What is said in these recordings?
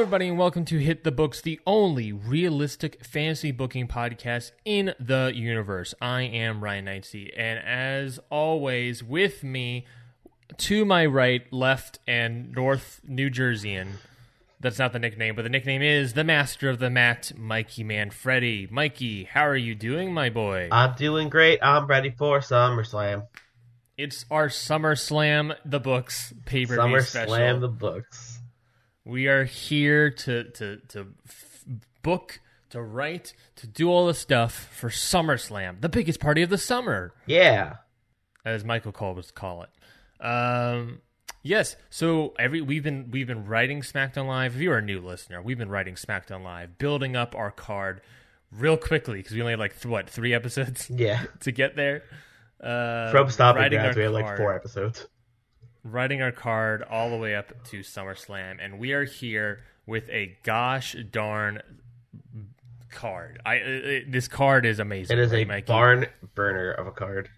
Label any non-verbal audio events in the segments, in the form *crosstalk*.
Hello, everybody, and welcome to Hit the Books, the only realistic fantasy booking podcast in the universe. I am Ryan Knightsey, and as always, with me to my right, left, and north New Jerseyan. That's not the nickname, but the nickname is the master of the mat, Mikey Manfredi. Mikey, how are you doing, my boy? I'm doing great. I'm ready for SummerSlam. it's our SummerSlam the books pay per view special. SummerSlam the books. We are here to to to f- book, to write, to do all the stuff for SummerSlam, the biggest party of the summer, Yeah. as Michael Cole would call it. Um, yes. So every we've been we've been writing SmackDown Live. If you're a new listener, we've been writing SmackDown Live, building up our card real quickly because we only had like th- what three episodes Yeah. *laughs* to get there. Uh, From stopping writing grounds, we had like four episodes. Writing our card all the way up to SummerSlam, and we are here with a gosh darn card. I it, this card is amazing. It is right, a Mikey? barn burner of a card.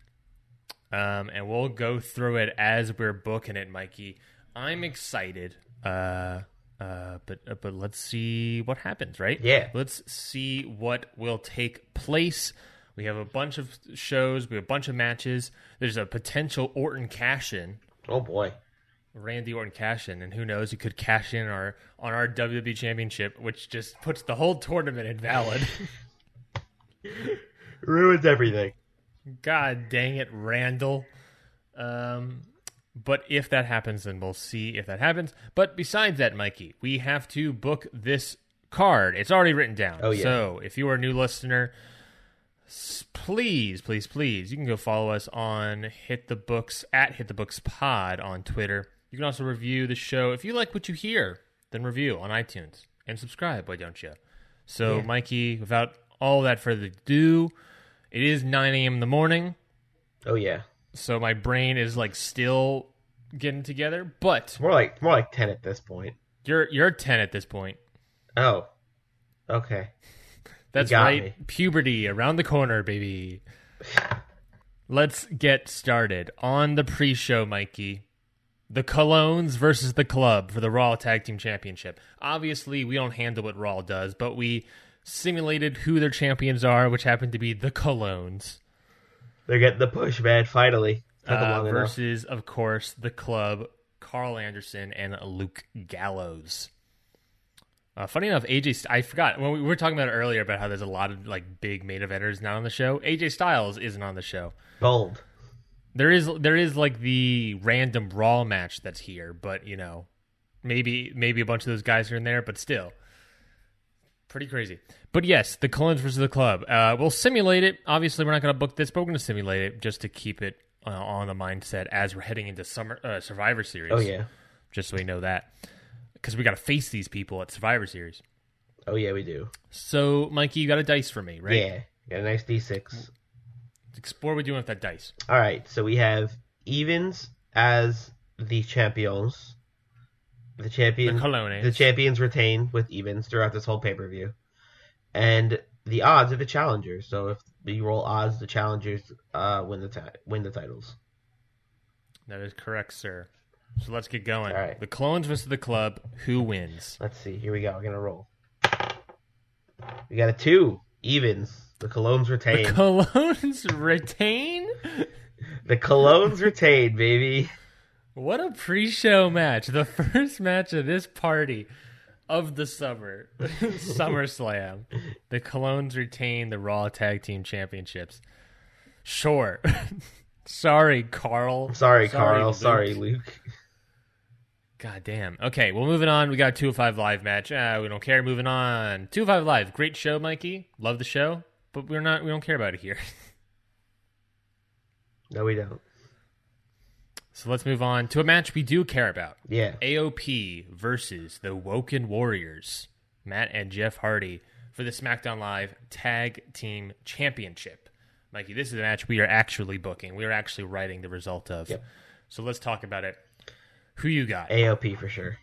Um, and we'll go through it as we're booking it, Mikey. I'm excited. Uh, uh, but uh, but let's see what happens, right? Yeah. Let's see what will take place. We have a bunch of shows. We have a bunch of matches. There's a potential Orton cash in. Oh boy. Randy Orton cash in, and who knows, he could cash in our on our WWE Championship, which just puts the whole tournament invalid. *laughs* Ruins everything. God dang it, Randall. Um, but if that happens, then we'll see if that happens. But besides that, Mikey, we have to book this card. It's already written down. Oh, yeah. So if you are a new listener, please, please, please, you can go follow us on Hit the Books at Hit the Books Pod on Twitter. You can also review the show if you like what you hear. Then review on iTunes and subscribe. Why don't you? So, Yeah. Mikey, without all that further ado, it is 9 a.m. in the morning, Oh yeah. so my brain is like still getting together. But More like more like ten at this point. you're you're 10 at this point. Oh. Okay. That's right, me. puberty around the corner, baby. Let's get started on the pre-show, Mikey. The Colóns versus the Club for the Raw Tag Team Championship. Obviously, we don't handle what Raw does, but we simulated who their champions are, which happened to be the Colóns. They're getting the push, man. Finally. Uh, long enough. versus, of course, the club, Karl Anderson and Luke Gallows. Uh, funny enough, AJ, I forgot when we were talking about it earlier about how there's a lot of like big main eventers not on the show. AJ Styles isn't on the show. Bold. There is there is like the random Raw match that's here, but you know, maybe maybe a bunch of those guys are in there, but still, pretty crazy. But yes, the Colóns versus the club. Uh, we'll simulate it. Obviously, we're not going to book this, but we're going to simulate it just to keep it uh, on the mindset as we're heading into summer uh, Survivor Series. Oh yeah. just so we know that because we got to face these people at Survivor Series. Oh yeah, we do. So, Mikey, you got a dice for me, right? Yeah. Got a nice D six. Explore what we're doing with that dice. All right, so we have evens as the champions. The champion, The the champions retain with evens throughout this whole pay per view, and the odds are the challengers. So if you roll odds, the challengers uh, win the ti- win the titles. That is correct, sir. So let's get going. All right. The Colóns versus the club. Who wins? Let's see. Here we go. We're gonna roll. We got a two evens. The Colóns retain. The. Colóns *laughs* retain? the Colóns retain, baby. What a pre-show match! The *laughs* first match of this party of the summer, *laughs* SummerSlam. The Colóns retain the Raw Tag Team Championships. Sure. Sorry, Karl. Sorry, Karl. Luke. Sorry, Luke. God damn. Okay, well, moving on. We got a 205 Live match. Uh, we don't care. Moving on. 205 Live. Great show, Mikey. Love the show, but we're not. We don't care about it here. *laughs* No, we don't. so let's move on to a match we do care about. Yeah. AOP versus the Woken Warriors, Matt and Jeff Hardy for the SmackDown Live Tag Team Championship. Mikey, this is a match we are actually booking. We are actually writing the result of. Yep. So let's talk about it. Who you got? AOP for sure.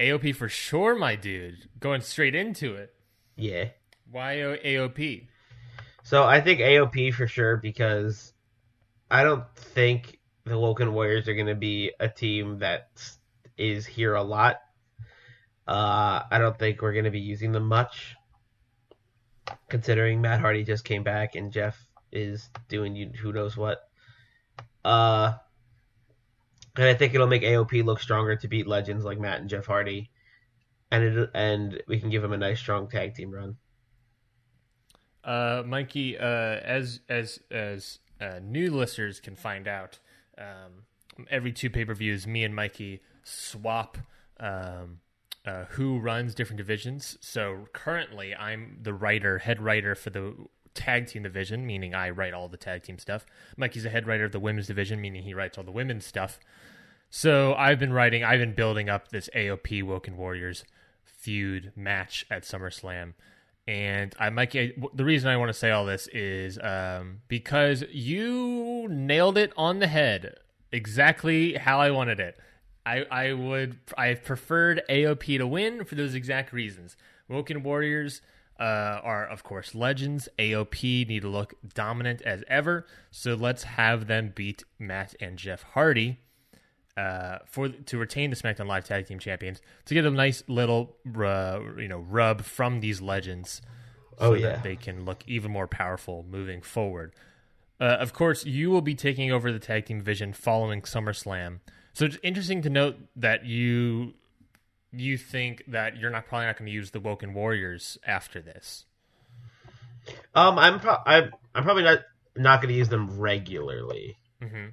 AOP for sure, my dude. Going straight into it. Yeah. Why AOP? So I think AOP for sure because I don't think the Woken Warriors are going to be a team that is here a lot. Uh, I don't think we're going to be using them much, considering Matt Hardy just came back and Jeff is doing who knows what. Uh, and I think it'll make AOP look stronger to beat legends like Matt and Jeff Hardy, and it, and we can give them a nice strong tag team run. Uh, Mikey, uh, as as as uh, new listeners can find out, um, every two pay per views, me and Mikey swap um, uh, who runs different divisions. So currently, I'm the writer, head writer for the tag team division, meaning I write all the tag team stuff. Mikey's the head writer of the women's division, meaning he writes all the women's stuff. So I've been writing, I've been building up this AOP Woken Warriors feud match at SummerSlam. And I get the reason I want to say all this is um, because you nailed it on the head exactly how I wanted it. I, I would I preferred AOP to win for those exact reasons. Woken Warriors uh, are of course legends. AOP need to look dominant as ever. So let's have them beat Matt and Jeff Hardy uh, for to retain the SmackDown Live Tag Team Champions to get a nice little uh, you know rub from these legends, so Oh, yeah. that they can look even more powerful moving forward. Uh, of course, you will be taking over the tag team vision following SummerSlam. So it's interesting to note that you you think that you're not probably not going to use the Woken Warriors after this. Um, I'm pro- I'm, I'm probably not not going to use them regularly, hmm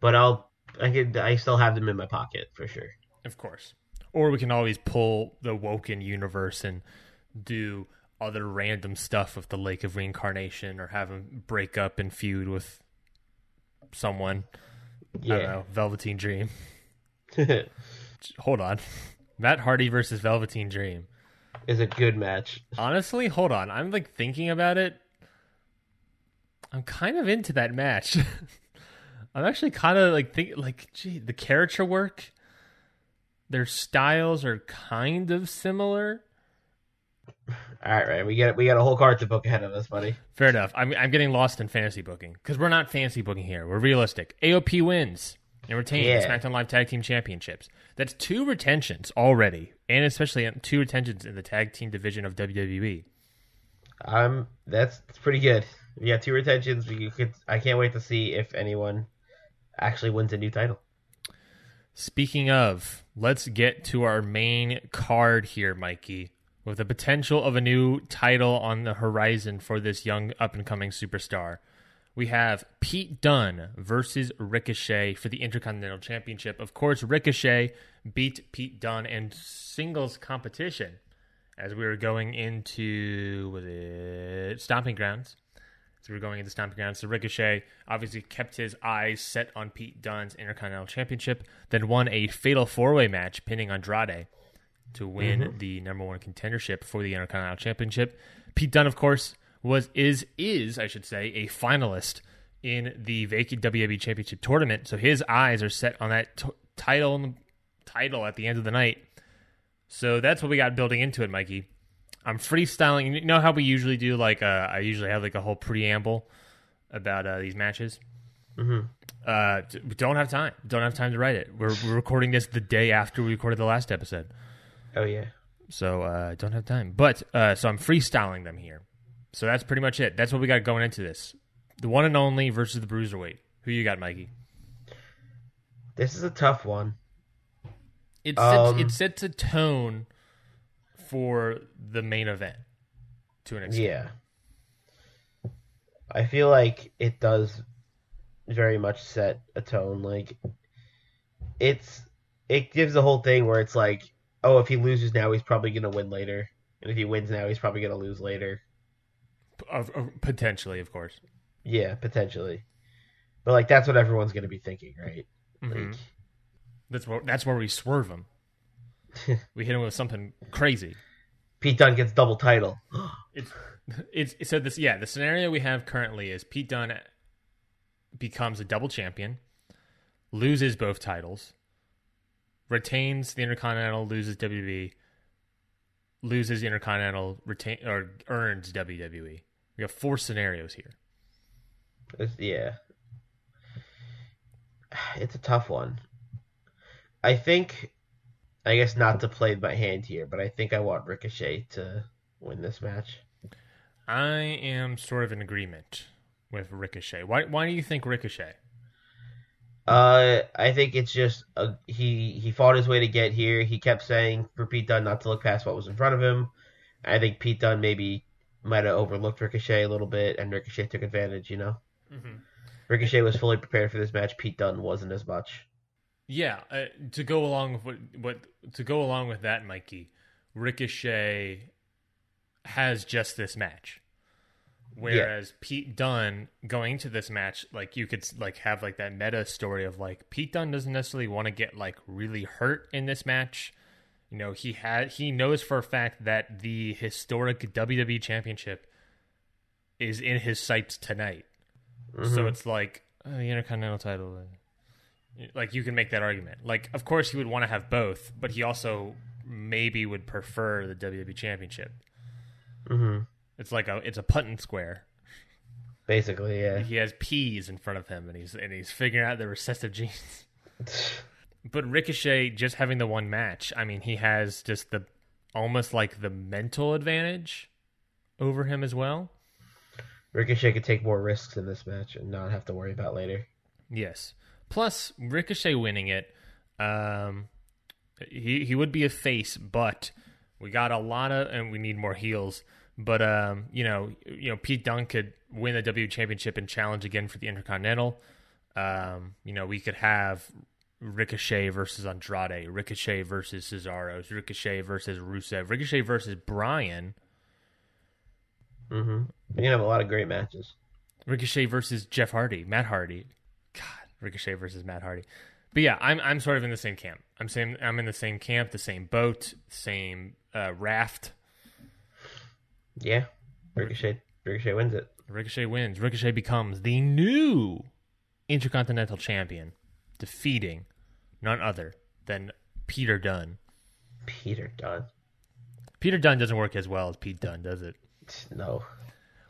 but I'll I could I still have them in my pocket for sure. Of course. Or we can always pull the Woken universe and do other random stuff with the Lake of Reincarnation or have him break up and feud with someone. I don't Yeah, know, Velveteen Dream. *laughs* Hold on. *laughs* Matt Hardy versus Velveteen Dream. is a good match. Honestly, hold on. I'm like thinking about it. I'm kind of into that match. *laughs* I'm actually kind of like think like gee, the character work, their styles are kind of similar. All right, right. We get we got a whole card to book ahead of us, buddy. Fair enough. I'm I'm getting lost in fantasy booking because we're not fantasy booking here. We're realistic. AOP wins and retains Yeah. SmackDown Live Tag Team Championships. That's two retentions already, and especially two retentions in the tag team division of. WWE. Um, that's, pretty good. We got two retentions. We could. I can't wait to see if anyone actually wins a new title. Speaking of, let's get to our main card here, Mikey, with the potential of a new title on the horizon for this young up and coming superstar. We have Pete Dunne versus Ricochet for the Intercontinental Championship. Of course, Ricochet beat Pete Dunne in singles competition as we were going into was it Stomping Grounds. So we're going into Stomping Grounds. So Ricochet obviously kept his eyes set on Pete Dunne's Intercontinental Championship, then won a fatal four way match, pinning Andrade to win mm-hmm. the number one contendership for the Intercontinental Championship. Pete Dunne, of course, was is is I should say a finalist in the vacant WWE Championship tournament. So his eyes are set on that t- title title at the end of the night. So that's what we got building into it, Mikey. I'm freestyling. You know how we usually do? Like, uh, I usually have like a whole preamble about uh, these matches. Mm-hmm. Uh, we don't have time. Don't have time to write it. We're, we're recording this the day after we recorded the last episode, Oh yeah. so uh, don't have time. But uh, so I'm freestyling them here. So that's pretty much it. That's what we got going into this. The one and only versus the bruiserweight. Who you got, Mikey? This is a tough one. It sets, Um, it sets a tone for the main event to an extent. Yeah. I feel like it does very much set a tone. Like it's it gives the whole thing where it's like, oh, if he loses now, he's probably gonna win later, and if he wins now, he's probably gonna lose later. Of, of- potentially, of course. Yeah, potentially. But like that's what everyone's gonna be thinking, right? Mhm. Like, That's where that's where we swerve him. *laughs* we hit him with something crazy. Pete Dunne gets double title. *gasps* It's it's so this yeah the scenario we have currently is Pete Dunne becomes a double champion, loses both titles, retains the Intercontinental, loses WWE, loses Intercontinental, retain or earns WWE. We have four scenarios here. It's, yeah. It's a tough one. I think, I guess not to play my hand here, but I think I want Ricochet to win this match. I am sort of in agreement with Ricochet. Why why do you think Ricochet? Uh, I think it's just a, he he fought his way to get here. He kept saying for Pete Dunne not to look past what was in front of him. I think Pete Dunne maybe might have overlooked Ricochet a little bit, and Ricochet took advantage. You know, Mhm. Ricochet was fully prepared for this match. Pete Dunne wasn't as much. Yeah, uh, to go along with what, what to go along with that, Mikey, Ricochet has just this match, whereas Pete Dunne going to this match, like you could like have like that meta story of like Pete Dunne doesn't necessarily want to get like really hurt in this match. You know, he had he knows for a fact that the historic WWE Championship is in his sights tonight. So it's like uh, the Intercontinental title. like you can make that argument. Like, of course, he would want to have both, but he also maybe would prefer the WWE Championship. hmm It's like a it's a Punnett square. Basically, yeah. He has peas in front of him, and he's and he's figuring out the recessive genes. *laughs* But Ricochet just having the one match, I mean, he has just the almost like the mental advantage over him as well. Ricochet could take more risks in this match and not have to worry about later. Yes. Plus, Ricochet winning it, um, he he would be a face, but we got a lot of, and we need more heels. But um, you know, you know, Pete Dunne could win the W Championship and challenge again for the Intercontinental. Um, you know, we could have Ricochet versus Andrade, Ricochet versus Cesaro, Ricochet versus Rusev, Ricochet versus Bryan, hmm You can have a lot of great matches. Ricochet versus Jeff Hardy, Matt Hardy. God, Ricochet versus Matt Hardy. But yeah, I'm I'm sort of in the same camp. I'm same I'm in the same camp, the same boat, same uh, raft. Yeah, Ricochet. Ricochet wins it. Ricochet wins. Ricochet becomes the new Intercontinental Champion, defeating none other than Peter Dunn. Peter Dunn. Peter Dunn doesn't work as well as Pete Dunn, does it? No.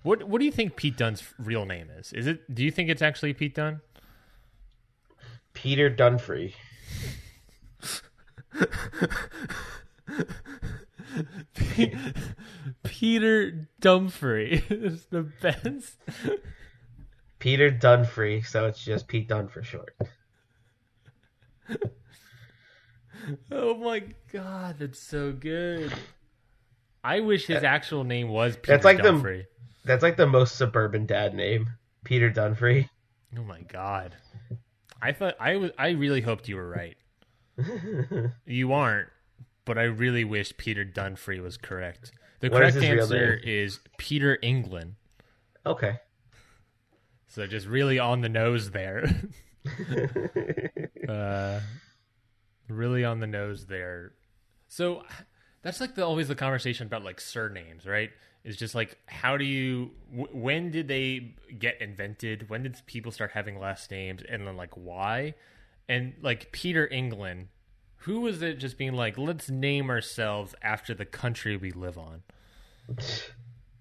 What What do you think Pete Dunn's real name is? Is it? Do you think it's actually Pete Dunn? Peter Dunfree. Peter Dumfrey is the best. Peter Dunfree, so it's just Pete Dunn for short. *laughs* Oh my god, that's so good. I wish his eh, actual name was Peter That's like the- That's like the most suburban dad name. Peter Dunfree. Oh my god. I thought I was I really hoped you were right. *laughs* you aren't, but I really wish Peter Dunfrey was correct. The What is correct real answer is Peter England. Okay. So just really on the nose there. *laughs* *laughs* uh, really on the nose there. So that's like the always the conversation about like surnames, right? Is just like how do you w- when did they get invented? When did people start having last names, and then like why? And like Peter England, who was it just being like, let's name ourselves after the country we live on?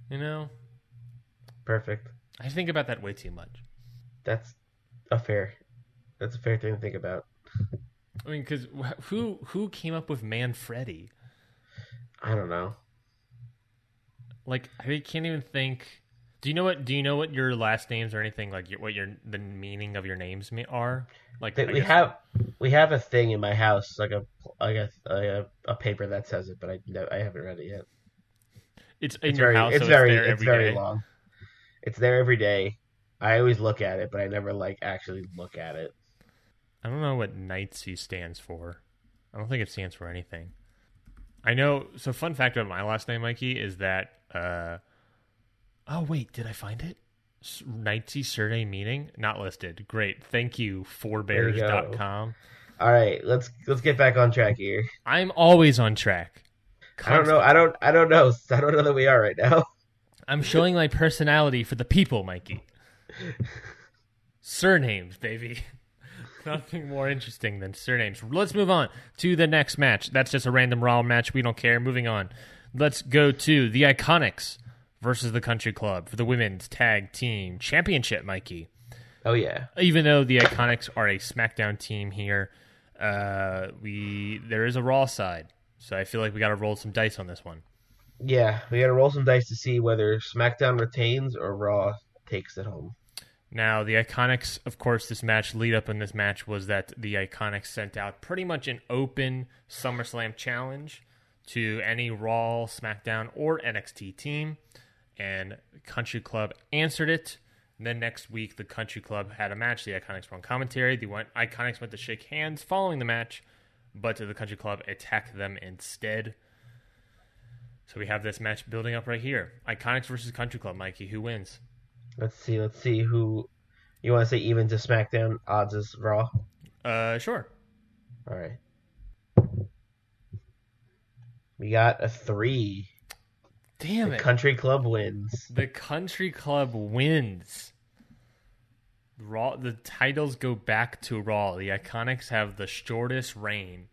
You know, Perfect. I think about that way too much. That's a fair. That's a fair thing to think about. I mean, because who who came up with Manfredi? I don't know. Like, I can't even think. Do you know what? Do you know what your last names or anything like your, what your the meaning of your names are? Like, we guess- have we have a thing in my house, like a like a a, a paper that says it, but I no- I haven't read it yet. it's in It's your very house. it's so very it's every very day. long. It's there every day. I always look at it, but I never like actually look at it. I don't know what Knightsy stands for. I don't think it stands for anything. I know. So, fun fact about my last name, Mikey, is that. Uh, oh wait, did I find it? S- Knightsy surname meaning not listed. Great, thank you. Forebears.com. All right, let's let's get back on track here. I'm always on track. I don't know. I don't. I don't know. *laughs* I don't know that we are right now. *laughs* I'm showing my personality for the people, Mikey. *laughs* Surnames, baby. Nothing more interesting than surnames. Let's move on to the next match. That's just a random Raw match. We don't care. Moving on. Let's go to the Iconics versus the Country Club for the Women's Tag Team Championship, Mikey. Oh yeah. Even though the Iconics are a SmackDown team here, uh, we there is a Raw side. So I feel like we got to roll some dice on this one. Yeah, we got to roll some dice to see whether SmackDown retains or Raw takes it home. Now, the Iconics, of course, this match, lead up in this match was that the Iconics sent out pretty much an open SummerSlam challenge to any Raw, SmackDown, or NXT team, and Country Club answered it. And then next week, the Country Club had a match. The Iconics were on commentary. The Iconics went to shake hands following the match, but the Country Club attacked them instead. So we have this match building up right here. Iconics versus Country Club. Mikey, who wins? Let's see. Let's see who you want to say even to SmackDown. Odds is Raw. Uh, sure. All right. We got a three. Damn The it. Country Club wins. The country club wins. Raw the titles go back to Raw. The Iconics have the shortest reign.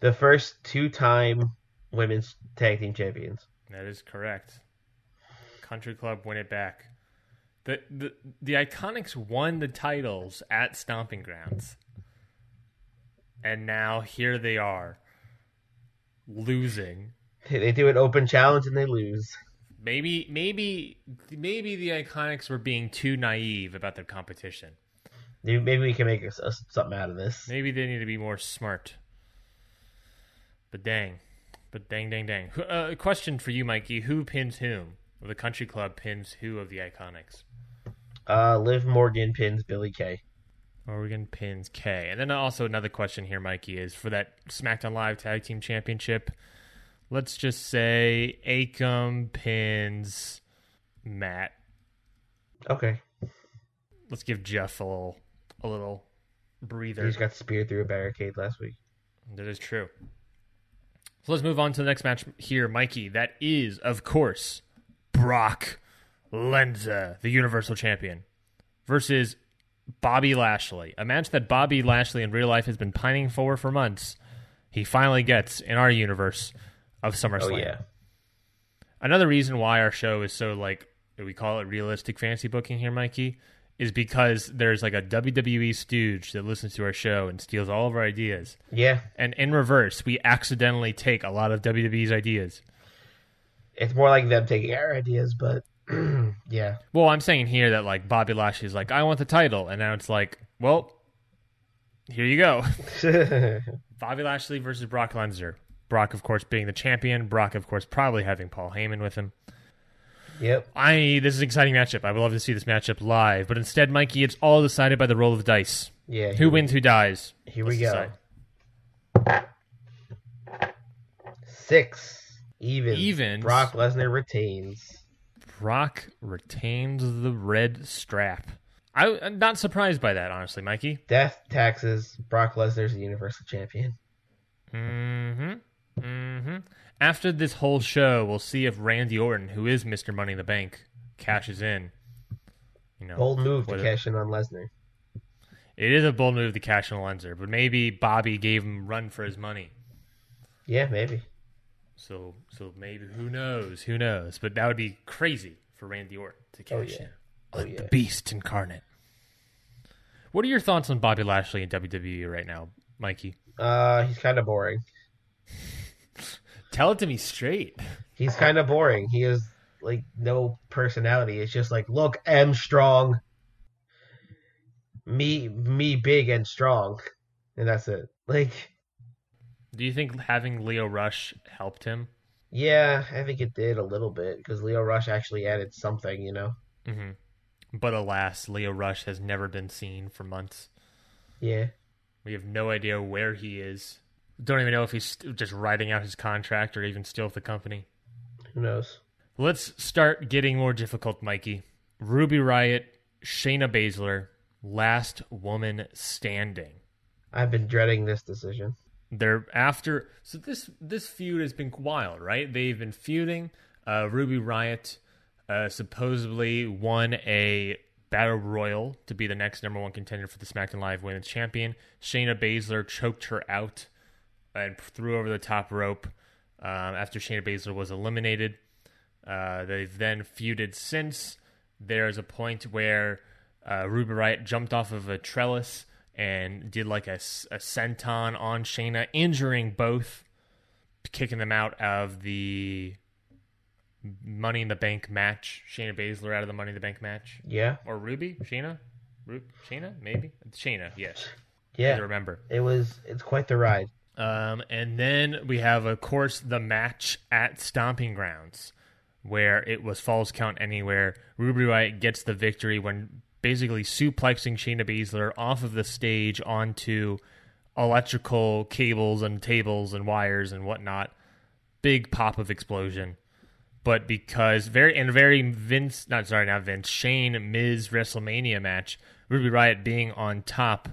The first two-time women's tag team champions. That is correct. Country Club win it back. The the the Iconics won the titles at Stomping Grounds. And now here they are losing. They do an open challenge and they lose. Maybe maybe maybe the Iconics were being too naive about their competition. Maybe we can make a, a- something out of this. Maybe they need to be more smart. But dang. But dang, dang, dang. A Uh, question for you, Mikey. Who pins whom? The country club pins who of the Iconics? Uh, Liv Morgan pins Billie Kay. Oregon pins K. And then also another question here, Mikey, is for that SmackDown Live Tag Team Championship. Let's just say Akam pins Matt. Okay. Let's give Jeff a little, a little breather. He just got speared through a barricade last week. That is true. So let's move on to the next match here, Mikey. That is, of course, Brock Lesnar, the Universal Champion, versus Bobby Lashley. A match that Bobby Lashley in real life has been pining for for months. He finally gets in our universe of oh, SummerSlam. Oh yeah. Another reason why our show is so like we call it realistic fantasy booking here, Mikey, is because there's like a WWE stooge that listens to our show and steals all of our ideas. Yeah. And in reverse, we accidentally take a lot of WWE's ideas. It's more like them taking our ideas, but *clears throat* yeah. Well, I'm saying here that like Bobby Lashley's like, I want the title, and now it's like, well, here you go. *laughs* *laughs* Bobby Lashley versus Brock Lesnar. Brock, of course, being the champion. Brock, of course, probably having Paul Heyman with him. yep. I this is an exciting matchup. I would love to see this matchup live, but instead, Mikey, it's all decided by the roll of the dice. Yeah. Who wins, who dies. Here Let's we go. decide. Six. Even. Even. Brock Lesnar retains. Brock retains the red strap. I, I'm not surprised by that, honestly, Mikey. Death, taxes. Brock Lesnar's the Universal Champion. Mm-hmm. Mm-hmm. After this whole show, we'll see if Randy Orton, who is Mr. Money in the Bank, cashes in. You know, Bold move to cash in on Lesnar. It is a bold move to cash in on Lesnar, but maybe Bobby gave him run for his money. Yeah, maybe. So, so maybe who knows? Who knows? But that would be crazy for Randy Orton to cash Oh yeah. in. Oh yeah. The Beast incarnate. What are your thoughts on Bobby Lashley in WWE right now, Mikey? Uh, he's kind of boring. *laughs* Tell it to me straight. He's kind of boring. He has like no personality. It's just like, look, I'm strong. Me, me, big and strong, and that's it. Like, Do you think having Lio Rush helped him? yeah, I think it did a little bit because Lio Rush actually added something. You know. hmm But alas, Lio Rush has never been seen for months. Yeah. We have no idea where he is. Don't even know if he's st- just writing out his contract or even still with the company. Who knows? Let's start getting more difficult, Mikey. Ruby Riot, Shayna Baszler, last woman standing. I've been dreading this decision. They're after so this this feud has been wild, right? They've been feuding. Uh, Ruby Riot uh, supposedly won a battle royal to be the next number one contender for the SmackDown Live Women's Champion. Shayna Baszler choked her out and threw over the top rope um, after Shayna Baszler was eliminated. Uh, they've then feuded since. There's a point where uh, Ruby Riot jumped off of a trellis and did like a, a senton on Shayna, injuring both, kicking them out of the Money in the Bank match. Shayna Baszler out of the Money in the Bank match. Yeah, Or Ruby? Shayna? Ru- Shayna? Maybe? It's Shayna, yes. I yeah. remember. It was. It's quite the ride. Um, and then we have, of course, the match at Stomping Grounds, where it was Falls Count Anywhere. Ruby Riot gets the victory when basically suplexing Shayna Baszler off of the stage onto electrical cables and tables and wires and whatnot. Big pop of explosion. But because very and very Vince, not sorry, not Vince, Shane Miz WrestleMania match, Ruby Riot being on top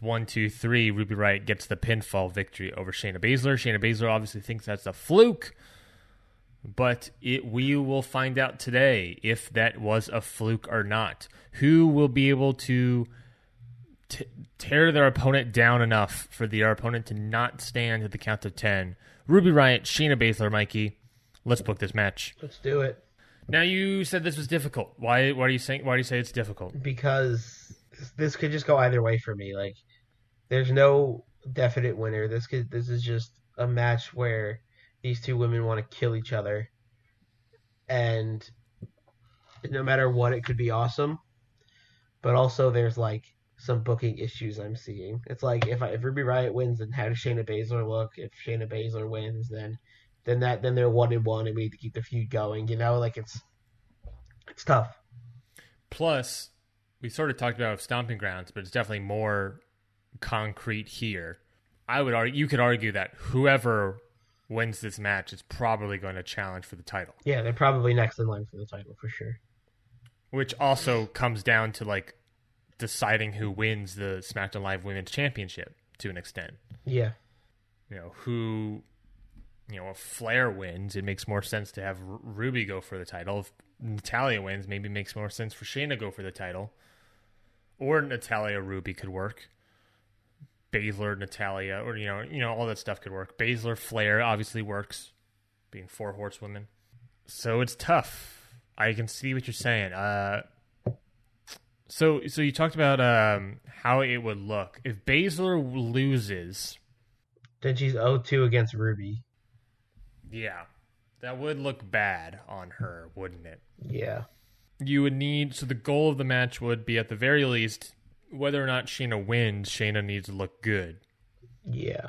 one, two, three, Ruby Riot gets the pinfall victory over Shayna Baszler. Shayna Baszler obviously thinks that's a fluke, but it we will find out today if that was a fluke or not. Who will be able to t- tear their opponent down enough for their opponent to not stand at the count of ten? Ruby Riot, Shayna Baszler, Mikey. Let's book this match. Let's do it Now you said this was difficult. Why? Why are you saying? Why do you say it's difficult? because this could just go either way for me. Like, there's no definite winner. This could. This is just a match where these two women want to kill each other, and no matter what, it could be awesome. But also, there's like some booking issues I'm seeing. It's like if I, if Ruby Riot wins, then how does Shayna Baszler look? If Shayna Baszler wins, then then that then they're one and one, and we need to keep the feud going. You know, like it's it's tough. Plus, we sort of talked about stomping grounds, but it's definitely more concrete here. I would argue you could argue that whoever wins this match is probably going to challenge for the title, Yeah, they're probably next in line for the title for sure. which also comes down to like deciding who wins the SmackDown Live Women's Championship to an extent. Yeah, You know, who you know, if Flair wins, it makes more sense to have R- Ruby go for the title. If Natalya wins, maybe it makes more sense for Shayna to go for the title. Or Natalya Ruby could work. Baszler, Natalya, or you know, you know, all that stuff could work. Baszler, Flair obviously works, being four horsewomen. So it's tough. I can see what you're saying. Uh, so, so you talked about um, how it would look if Baszler loses. then she's 0-2 against Ruby. Yeah, that would look bad on her, wouldn't it? Yeah, You would need so the goal of the match would be at the very least whether or not Shayna wins, Shayna needs to look good. yeah,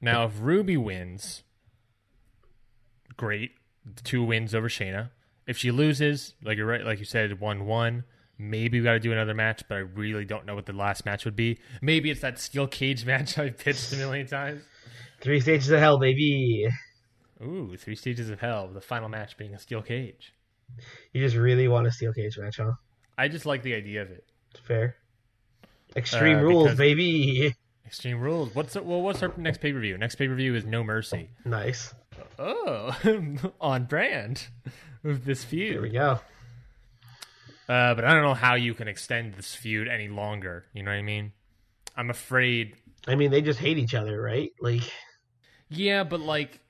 Now, if Ruby wins, great, two wins over Shayna. If she loses, like you're right, like you said, one one. Maybe we got to do another match, but I really don't know what the last match would be. Maybe it's that steel cage *laughs* match I've pitched a million times. three stages of hell, baby. Ooh, three stages of hell. The final match being a steel cage. You just really want a steel cage match, huh? I just like the idea of it. Fair. Extreme Uh, rules, baby. Extreme Rules. What's well? What's our next pay per view? Next pay per view is No Mercy. Nice. Oh, *laughs* on brand with this feud. Here we go. Uh, but I don't know how you can extend this feud any longer. You know what I mean? I'm afraid. I mean, they just hate each other, right? Like, Yeah, but like,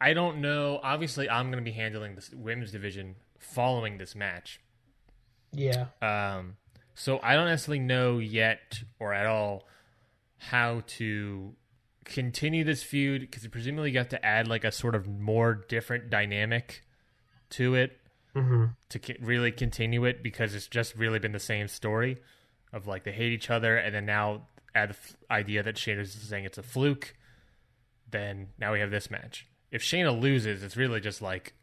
I don't know. Obviously, I'm going to be handling this women's division following this match. yeah, Um, so I don't necessarily know yet or at all how to continue this feud because presumably you have to add like a sort of more different dynamic to it hmm to really continue it because it's just really been the same story of like they hate each other and then now add the f- idea that Shayna's saying it's a fluke. Then now we have this match. If Shayna loses, it's really just like,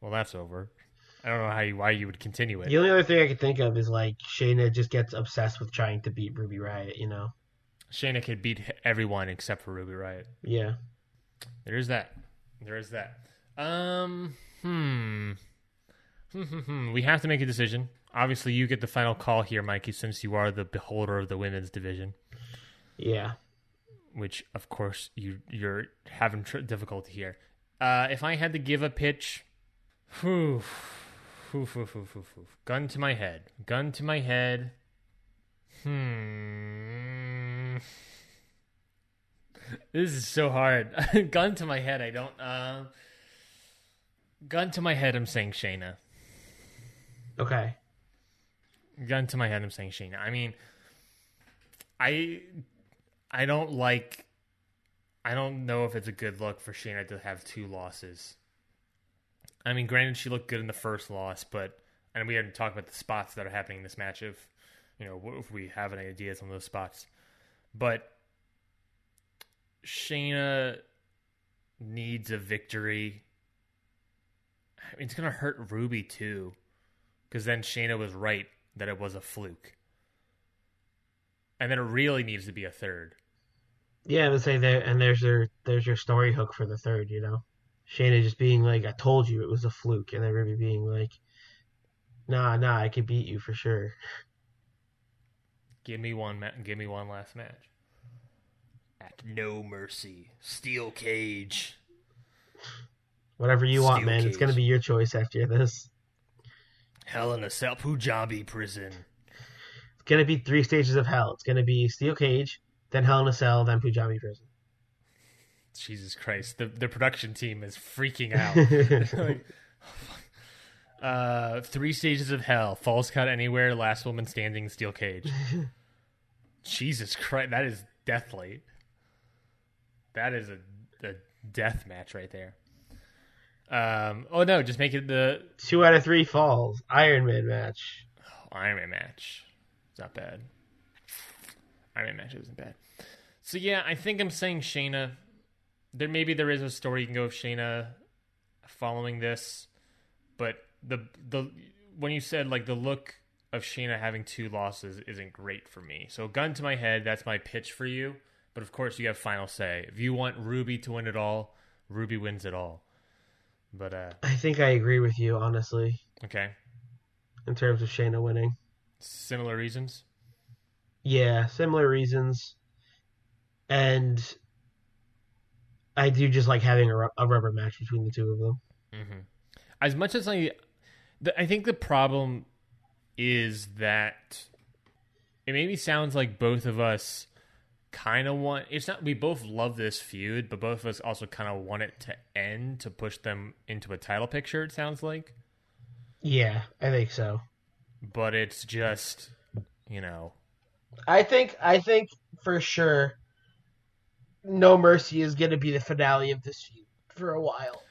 well, that's over. I don't know how you why you would continue it. The only other thing I could think of is like Shayna just gets obsessed with trying to beat Ruby Riot. You know? Shayna could beat everyone except for Ruby Riot. Yeah. There is that. There is that. Um, hmm. Hmm, hmm, hmm. We have to make a decision. Obviously, you get the final call here, Mikey, since you are the beholder of the women's division. Yeah. Which, of course, you you're having tr- difficulty here. Uh, if I had to give a pitch, whew, whew, whew, whew, whew, whew. gun to my head, gun to my head. Hmm. This is so hard. *laughs* gun to my head. I don't. Uh, gun to my head. I'm saying Shayna. Okay. Gun to my head. I'm saying Shayna. I mean, I I don't like. I don't know if it's a good look for Shayna to have two losses. I mean, granted, she looked good in the first loss, but and we haven't talked about the spots that are happening in this match. If you know, if we have any ideas on those spots, but Shayna needs a victory. I mean, it's gonna hurt Ruby too, because then Shayna was right that it was a fluke, and then it really needs to be a third. Yeah, I would say there, and there's your there's your story hook for the third. You know, Shayna just being like, "I told you it was a fluke," and then Ruby being like, "Nah, nah, I could beat you for sure." Give me one. Ma- give me one last match. At no mercy, steel cage. Whatever you want, Steel man. It's gonna be your choice after this. Hell in a cell, Punjabi prison. It's gonna be three stages of hell. It's gonna be steel cage, then Hell in a Cell, then Punjabi prison. Jesus Christ, the the production team is freaking out. *laughs* *laughs* Like, uh, three stages of hell: falls count anywhere, last woman standing, steel cage. *laughs* Jesus Christ, that is deathly. That is a, a death match right there. Um, oh no, just make it the Two out of three falls. Iron Man match. Iron Man match. It's not bad. Iron Man match isn't bad. So yeah, I think I'm saying Shayna. There maybe there is a story you can go of Shayna following this, but the the when you said like the look of Shayna having two losses isn't great for me. So gun to my head, that's my pitch for you. But of course, you have final say. If you want Ruby to win it all, Ruby wins it all. But uh, I think I agree with you, honestly, okay, in terms of Shayna winning. similar reasons. Yeah, similar reasons. And I do just like having a, a rubber match between the two of them. hmm As much as I, the, I think the problem is that it maybe sounds like both of us kind of want. It's not. We both love this feud, but both of us also kind of want it to end to push them into a title picture. It sounds like, Yeah, I think so. but it's just you know I think I think for sure No Mercy is going to be the finale of this feud for a while.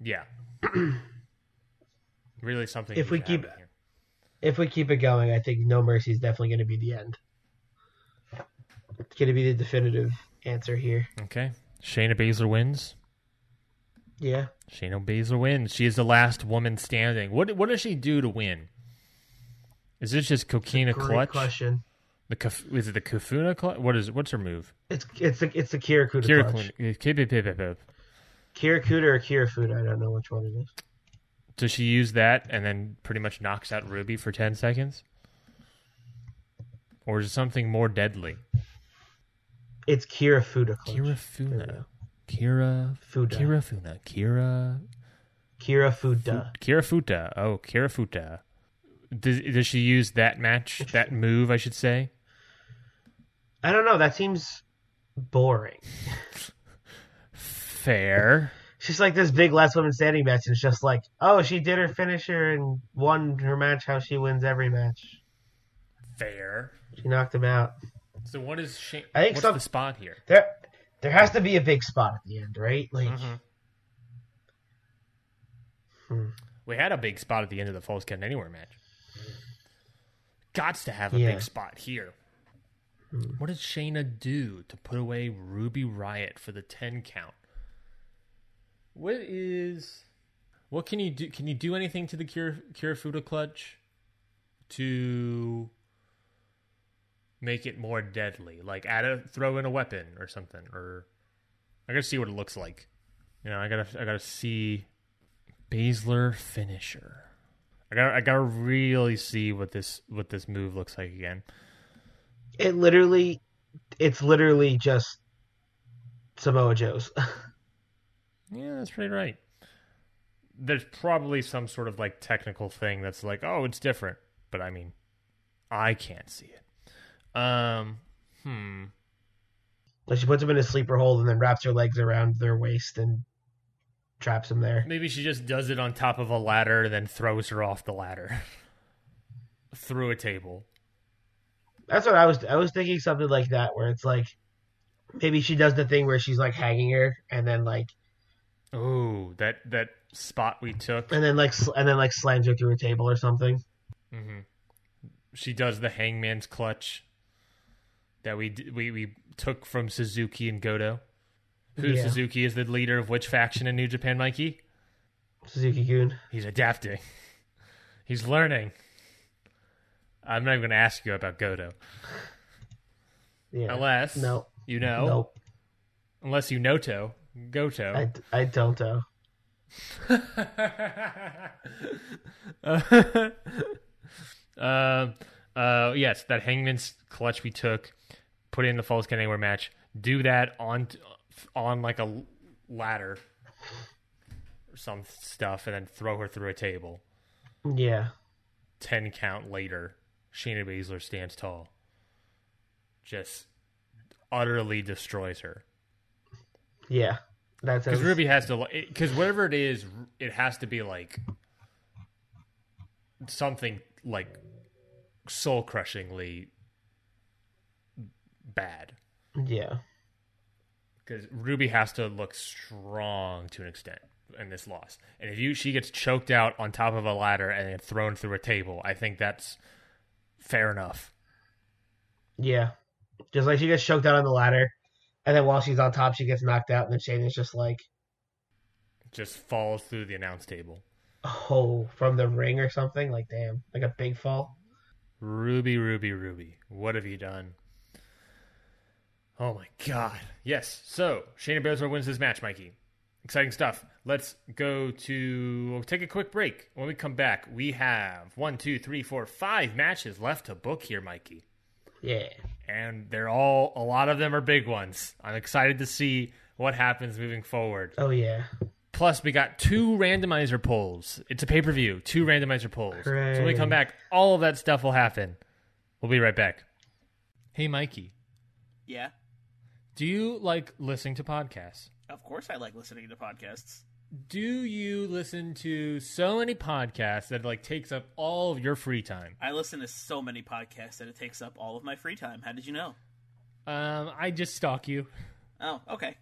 yeah. *clears throat* really something. If we keep- here. If we keep it going, I think No Mercy is definitely going to be the end. It's going to be the definitive answer here. okay, Shayna Baszler wins. Yeah. Shayna Baszler wins. She is the last woman standing. What what does she do to win? Is this just coquina clutch? question. The kaf- is it the Kafuna clutch? What is what's her move? It's it's the it's the Kirakuda Kira clutch. Kun- Kip- pip- pip- pip. Kirakuda or Kirafuda, I don't know which one it is. Does she use that and then pretty much knocks out Ruby for ten seconds? Or is it something more deadly? It's Kirafuda clutch. Kirafuna. Kira Fuda. Kirafuna. Kira Kirafuda. Kirafuta. Oh, Kirafuta. Does, does she use that match, that move, I should say? I don't know. That seems boring. Fair. She's like this big last woman standing match. And it's just like, oh, she did her finisher and won her match. How she wins every match. Fair. She knocked him out. So what is Shane? I think what's some- the spot here? There, there has to be a big spot at the end, right? Like, Mhm. Hmm. We had a big spot at the end of the Falls Count Anywhere match. Gots to have a Yeah. big spot here. Hmm. What does Shayna do to put away Ruby Riot for the ten count? What is? What can you do? Can you do anything to the Kira, Kirafuda clutch? To make it more deadly. Like add a throw in a weapon or something. Or I gotta see what it looks like. You know, I gotta I gotta see Baszler finisher. I gotta I gotta really see what this what this move looks like again. It literally, it's literally just Samoa Joe's. *laughs* Yeah, that's pretty right. There's probably some sort of like technical thing that's like, oh, it's different, but I mean, I can't see it. Um, hmm. like she puts him in a sleeper hold and then wraps her legs around their waist and traps him there. Maybe she just does it on top of a ladder, and then throws her off the ladder *laughs* through a table. That's what I was. I was thinking something like that, where it's like maybe she does the thing where she's like hanging her, and then like, Oh, that that spot we took. and then like, and then like slams her through a table or something. Mm-hmm. She does the hangman's clutch that we we we took from Suzuki and Goto. Who Yeah. Suzuki is the leader of which faction in New Japan, Mikey? Suzuki Gun. He's adapting. *laughs* He's learning. I'm not even going to ask you about Goto. Yeah. Unless no, you know. nope. Unless you know to. Goto. I, I don't know. *laughs* uh, uh, yes, that Hangman's clutch we took, put in the false count anywhere match. Do that on on like a ladder or some stuff, and then throw her through a table. Yeah. Ten count later, Shayna Baszler stands tall. Just utterly destroys her. Yeah. That's Because Ruby has to, because whatever it is, it has to be like something like soul crushingly bad. Yeah. Because Ruby has to look strong to an extent in this loss, and if you she gets choked out on top of a ladder and then thrown through a table, I think that's fair enough. Yeah. Just like she gets choked out on the ladder, and then while she's on top, she gets knocked out, and then Shane is just like, Just falls through the announce table. oh, from the ring or something. Like, damn, like a big fall. Ruby, Ruby, Ruby. What have you done? Oh my god. Yes. So, Shayna Baszler wins this match, Mikey. Exciting stuff. Let's go to we'll take a quick break. When we come back, we have one, two, three, four, five matches left to book here, Mikey. Yeah. And they're all a lot of them are big ones. I'm excited to see what happens moving forward. Oh yeah. Plus, we got two randomizer polls. It's a pay per view, two randomizer polls. So when we come back, all of that stuff will happen. We'll be right back. Hey, Mikey, Yeah, do you like listening to podcasts? Of course I like listening to podcasts. Do you listen to so many podcasts that it, like takes up all of your free time? I listen to so many podcasts that it takes up all of my free time. How did you know? Um, I just stalk you. Oh, okay.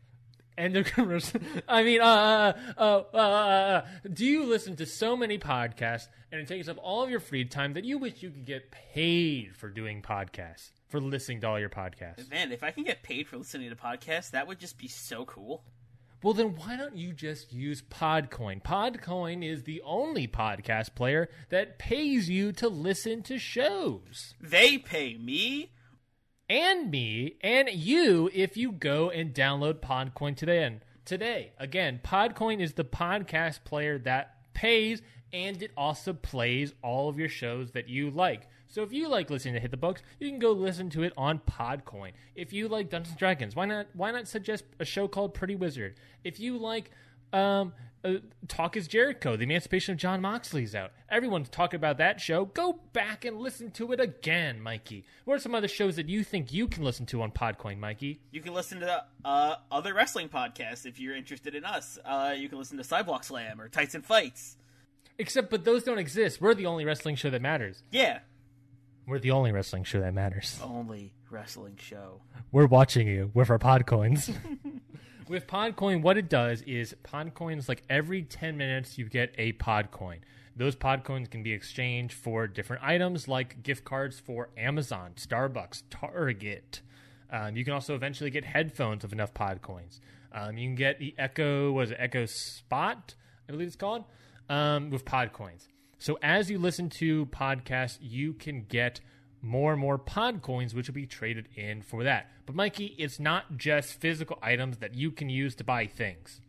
End of *laughs* commercial. I mean, uh, uh, uh, uh, uh, do you listen to so many podcasts and it takes up all of your free time that you wish you could get paid for doing podcasts, for listening to all your podcasts? Man, if I can get paid for listening to podcasts, that would just be so cool. Well, then why don't you just use Podcoin? Podcoin is the only podcast player that pays you to listen to shows. They pay me. and me and you if you go and download Podcoin today. And today, again, Podcoin is the podcast player that pays and it also plays all of your shows that you like. So if you like listening to Hit the Books, you can go listen to it on Podcoin. If you like Dungeons and Dragons, why not why not suggest a show called Pretty Wizard? If you like um uh, Talk is Jericho, the Emancipation of Jon Moxley's out. Everyone's talking about that show. Go back and listen to it again, Mikey. What are some other shows that you think you can listen to on Podcoin, Mikey? You can listen to uh, other wrestling podcasts if you're interested in us. Uh, you can listen to Sidewalk Slam or Tights and Fights. Except, but those don't exist. We're the only wrestling show that matters. Yeah, We're the only wrestling show that matters. only wrestling show. We're watching you with our Podcoins. *laughs* with Podcoin, what it does is Podcoins, like every 10 minutes, you get a Podcoin. Those Podcoins can be exchanged for different items like gift cards for Amazon, Starbucks, Target. Um, you can also eventually get headphones with enough Podcoins. Um, you can get the Echo, was it Echo Spot? I believe it's called, um, with Podcoins. So as you listen to podcasts, you can get more and more pod coins, which will be traded in for that. But Mikey, it's not just physical items that you can use to buy things.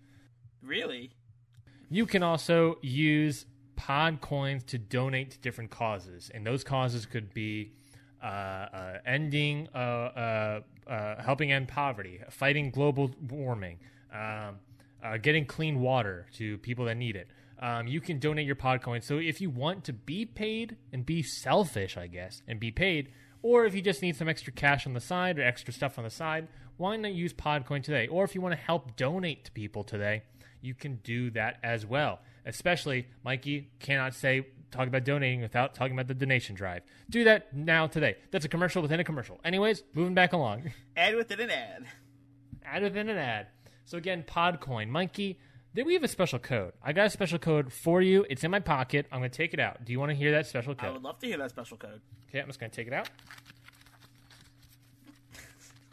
Really? You can also use pod coins to donate to different causes, and those causes could be uh, uh, ending, uh, uh, uh, helping end poverty, fighting global warming, um, uh, getting clean water to people that need it. Um, you can donate your pod coins. So if you want to be paid and be selfish, I guess, and be paid, or if you just need some extra cash on the side or extra stuff on the side, why not use Podcoin today? Or if you want to help donate to people today, you can do that as well. Especially, Mikey cannot say talk about donating without talking about the donation drive. Do that now today. That's a commercial within a commercial. Anyways, moving back along. Ad within an ad. Ad within an ad. So again, Podcoin. Mikey, did we have a special code? I got a special code for you. It's in my pocket. I'm going to take it out. Do you want to hear that special code? I would love to hear that special code. Okay, I'm just going to take it out.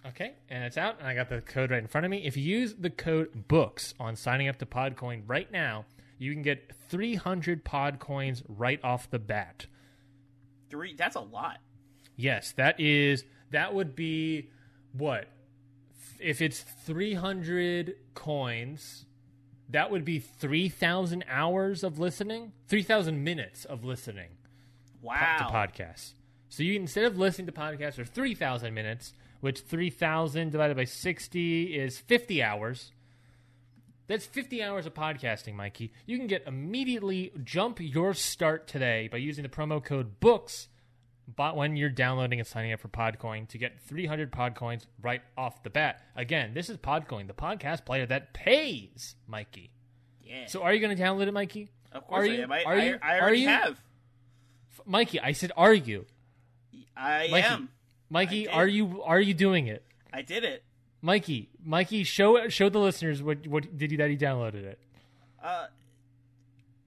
Okay, and it's out, and I got the code right in front of me. If you use the code BOOKS on signing up to Podcoin right now, you can get 300 Podcoins right off the bat. Three. That's a lot. Yes, that is that would be what if it's 300 coins, that would be 3000 hours of listening, 3000 minutes of listening Wow. to podcasts. So you instead of listening to podcasts for 3000 minutes, which 3000 divided by 60 is 50 hours. That's 50 hours of podcasting, Mikey. You can get immediately jump your start today by using the promo code BOOKS but when you're downloading and signing up for Podcoin to get 300 Podcoins right off the bat. Again, this is Podcoin, the podcast player that pays, Mikey. Yeah. So are you going to download it, Mikey? of course are I you- am. I, are I, you- I are already you- have. Mikey, I said are you? I Mikey, am. Mikey, did. are you are you doing it? I did it. Mikey, Mikey, show show the listeners what what did you that he downloaded it. Uh.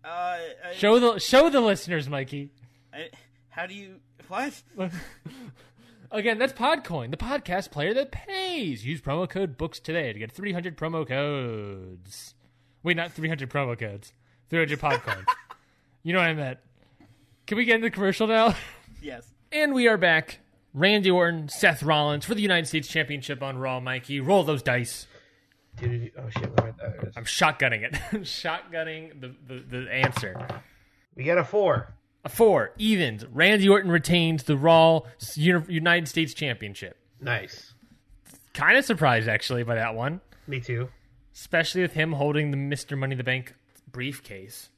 Uh. I, Show the show the listeners, Mikey. I, how do you what? *laughs* Again, that's Podcoin, the podcast player that pays. Use promo code BOOKS today to get 300 promo codes. Wait, not 300 promo codes. 300 Podcoins. *laughs* you know what I meant. Can we get into the commercial now? *laughs* Yes. and we are back. Randy Orton, Seth Rollins for the United States Championship on Raw, Mikey. Roll those dice. Dude, oh shit, where there it is. I'm shotgunning it. shotgunning the, the, the answer. We got a four. Four, evens. Randy Orton retains the Raw United States Championship. Nice. Kind of surprised, actually, by that one. Me too. especially with him holding the Mr. Money the Bank briefcase.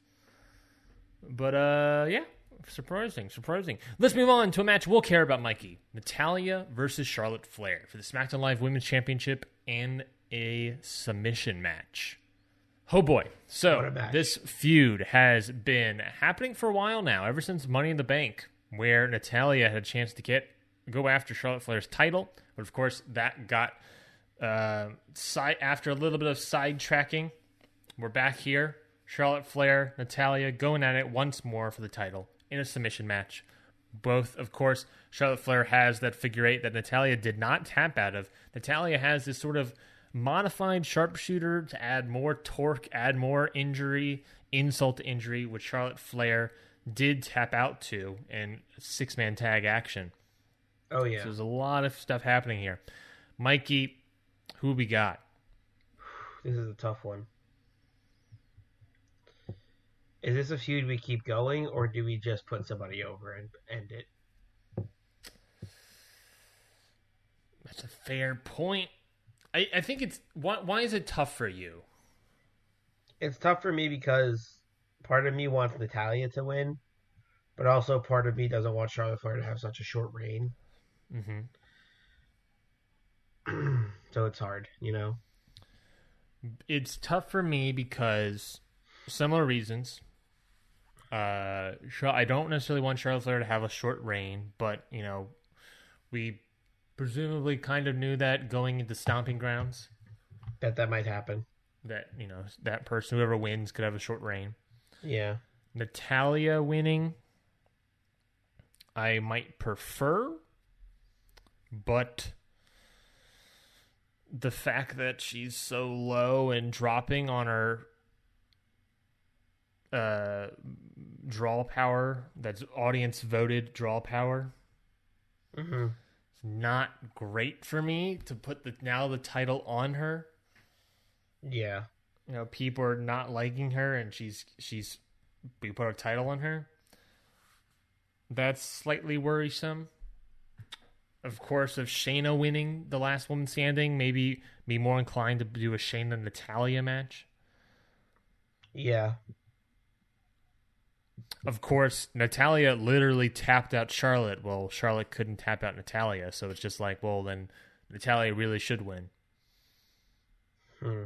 But uh yeah, surprising, surprising. Let's move on to a match we'll care about, Mikey. Natalya versus Charlotte Flair for the SmackDown Live Women's Championship and a submission match. Oh boy. So this feud has been happening for a while now, ever since Money in the Bank, where Natalya had a chance to get go after Charlotte Flair's title, but of course that got uh, side after a little bit of sidetracking. We're back here. Charlotte Flair, Natalya going at it once more for the title in a submission match. Both, of course, Charlotte Flair has that figure eight that Natalya did not tap out of. Natalya has this sort of modified sharpshooter to add more torque, add more injury, insult to injury, which Charlotte Flair did tap out to in six man tag action. Oh yeah. So there's a lot of stuff happening here. Mikey, who we got? This is a tough one. Is this a feud we keep going, or do we just put somebody over and end it? That's a fair point. I, I think it's why, why is it tough for you? It's tough for me because part of me wants Natalya to win, but also part of me doesn't want Charlotte Flair to have such a short reign. Mm-hmm. *clears throat* So it's hard, you know. It's tough for me because similar reasons. Uh, I don't necessarily want Charlotte Flair to have a short reign, but you know, we presumably kind of knew that going into Stomping Grounds That that might happen. that you know that person whoever wins could have a short reign. Yeah. Natalya winning, I might prefer, but the fact that she's so low and dropping on her uh, draw power, that's audience voted draw power, hmm It's not great for me to put the now the title on her. Yeah. You know, people are not liking her, and she's she's we put a title on her. That's slightly worrisome. Of course, if Shayna winning the last woman standing, maybe be more inclined to do a Shayna Natalya match. Yeah. Of course, Natalya literally tapped out Charlotte. Well, Charlotte couldn't tap out Natalya, so it's just like, well, then Natalya really should win. Hmm.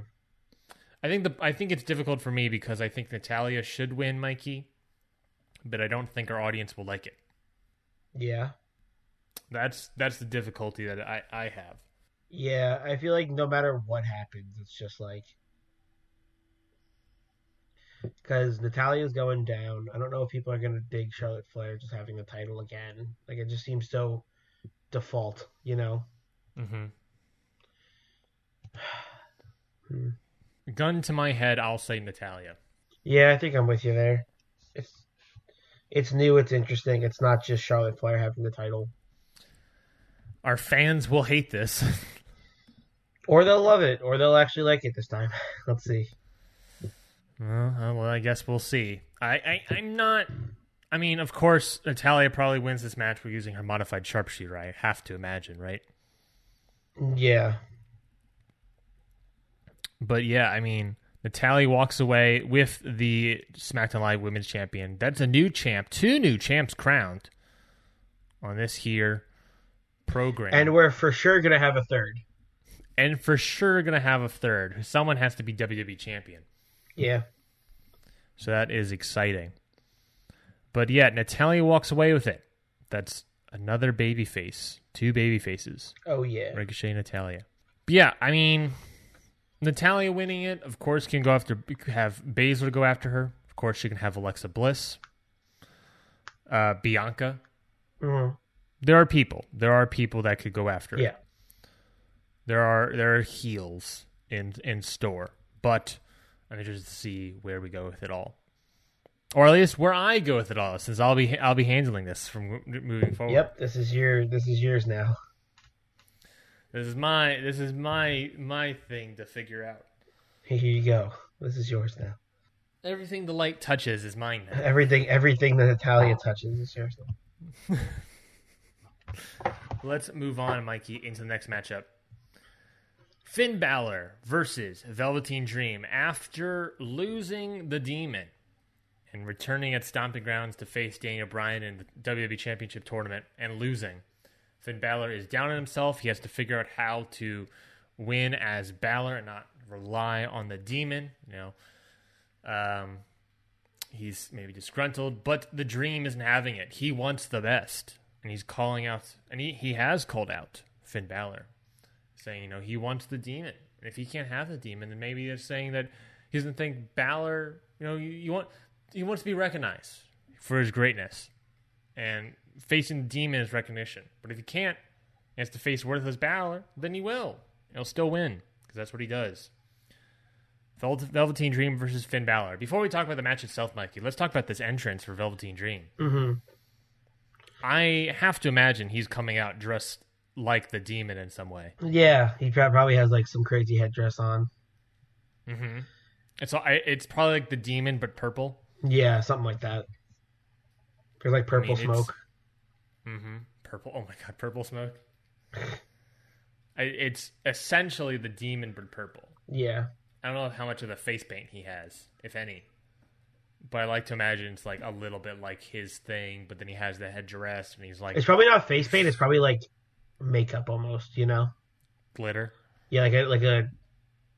I think the I think it's difficult for me because I think Natalya should win, Mikey, but I don't think our audience will like it. Yeah. That's that's the difficulty that I I have. Yeah. I feel like no matter what happens, it's just like because Natalya's going down. I don't know if people are gonna dig Charlotte Flair just having the title again. Like it just seems so default, you know. Mm-hmm. *sighs* Hmm. Gun to my head, I'll say Natalya. Yeah, I think I'm with you there. It's it's new. It's interesting. It's not just Charlotte Flair having the title, Our fans will hate this. *laughs* or they'll love it, or they'll actually like it this time. *laughs* Let's see. Well, uh, well, I guess we'll see. I, I I'm not. I mean, of course, Natalya probably wins this match for using her modified sharpshooter. I have to imagine, right? Yeah. But yeah, I mean, Natalya walks away with the SmackDown Live Women's Champion. That's a new champ, two new champs crowned on this here program, And we're for sure gonna have a third. and for sure gonna have a third. Someone has to be WWE champion, Yeah. so that is exciting. But yeah, Natalya walks away with it. That's another baby face, two baby faces. Oh yeah. Ricochet, Natalya. But yeah, I mean, Natalya winning it, of course, can go after have Baszler go after her. Of course, she can have Alexa Bliss, uh, Bianca. Mhm. There are people. There are people that could go after. her. Yeah. There are there are heels in in store, but I'm interested to see where we go with it all, or at least where I go with it all, since I'll be I'll be handling this from moving forward. Yep. This is your. This is yours now. This is my this is my my thing to figure out. Here you go. This is yours now. Everything the light touches is mine now. Everything. Everything that Natalya touches is yours now. *laughs* Let's move on, Mikey, into the next matchup. Finn Balor versus Velveteen Dream after losing the Demon and returning at Stomping Grounds to face Daniel Bryan in the WWE Championship tournament and losing. Finn Balor is down on himself. He has to figure out how to win as Balor and not rely on the Demon. You know, um, he's maybe disgruntled, but the Dream isn't having it. He wants the best, and he's calling out, and he, he has called out Finn Balor, saying, you know, he wants the Demon. And if he can't have the Demon, then maybe they're saying that he doesn't think Balor, you know, you, you want he wants to be recognized for his greatness, and facing the Demon is recognition. But if he can't, he has to face worthless Balor, then he will. He'll still win because that's what he does. Vel- Velveteen Dream versus Finn Balor. Before we talk about the match itself, Mikey, let's talk about this entrance for Velveteen Dream. hmm I have to imagine he's coming out dressed like the demon in some way. Yeah. He probably has like some crazy headdress on. Mm-hmm. It's I, it's probably like the demon but purple. Yeah, something like that. There's like purple mean, smoke. Mm-hmm. Purple. Oh my god, purple smoke. *laughs* I, it's essentially the demon but purple. Yeah. I don't know how much of the face paint he has, if any. But I like to imagine it's like a little bit like his thing, but then he has the headdress and he's like It's probably not face paint. It's probably like makeup almost. You know. glitter. Yeah, like a like a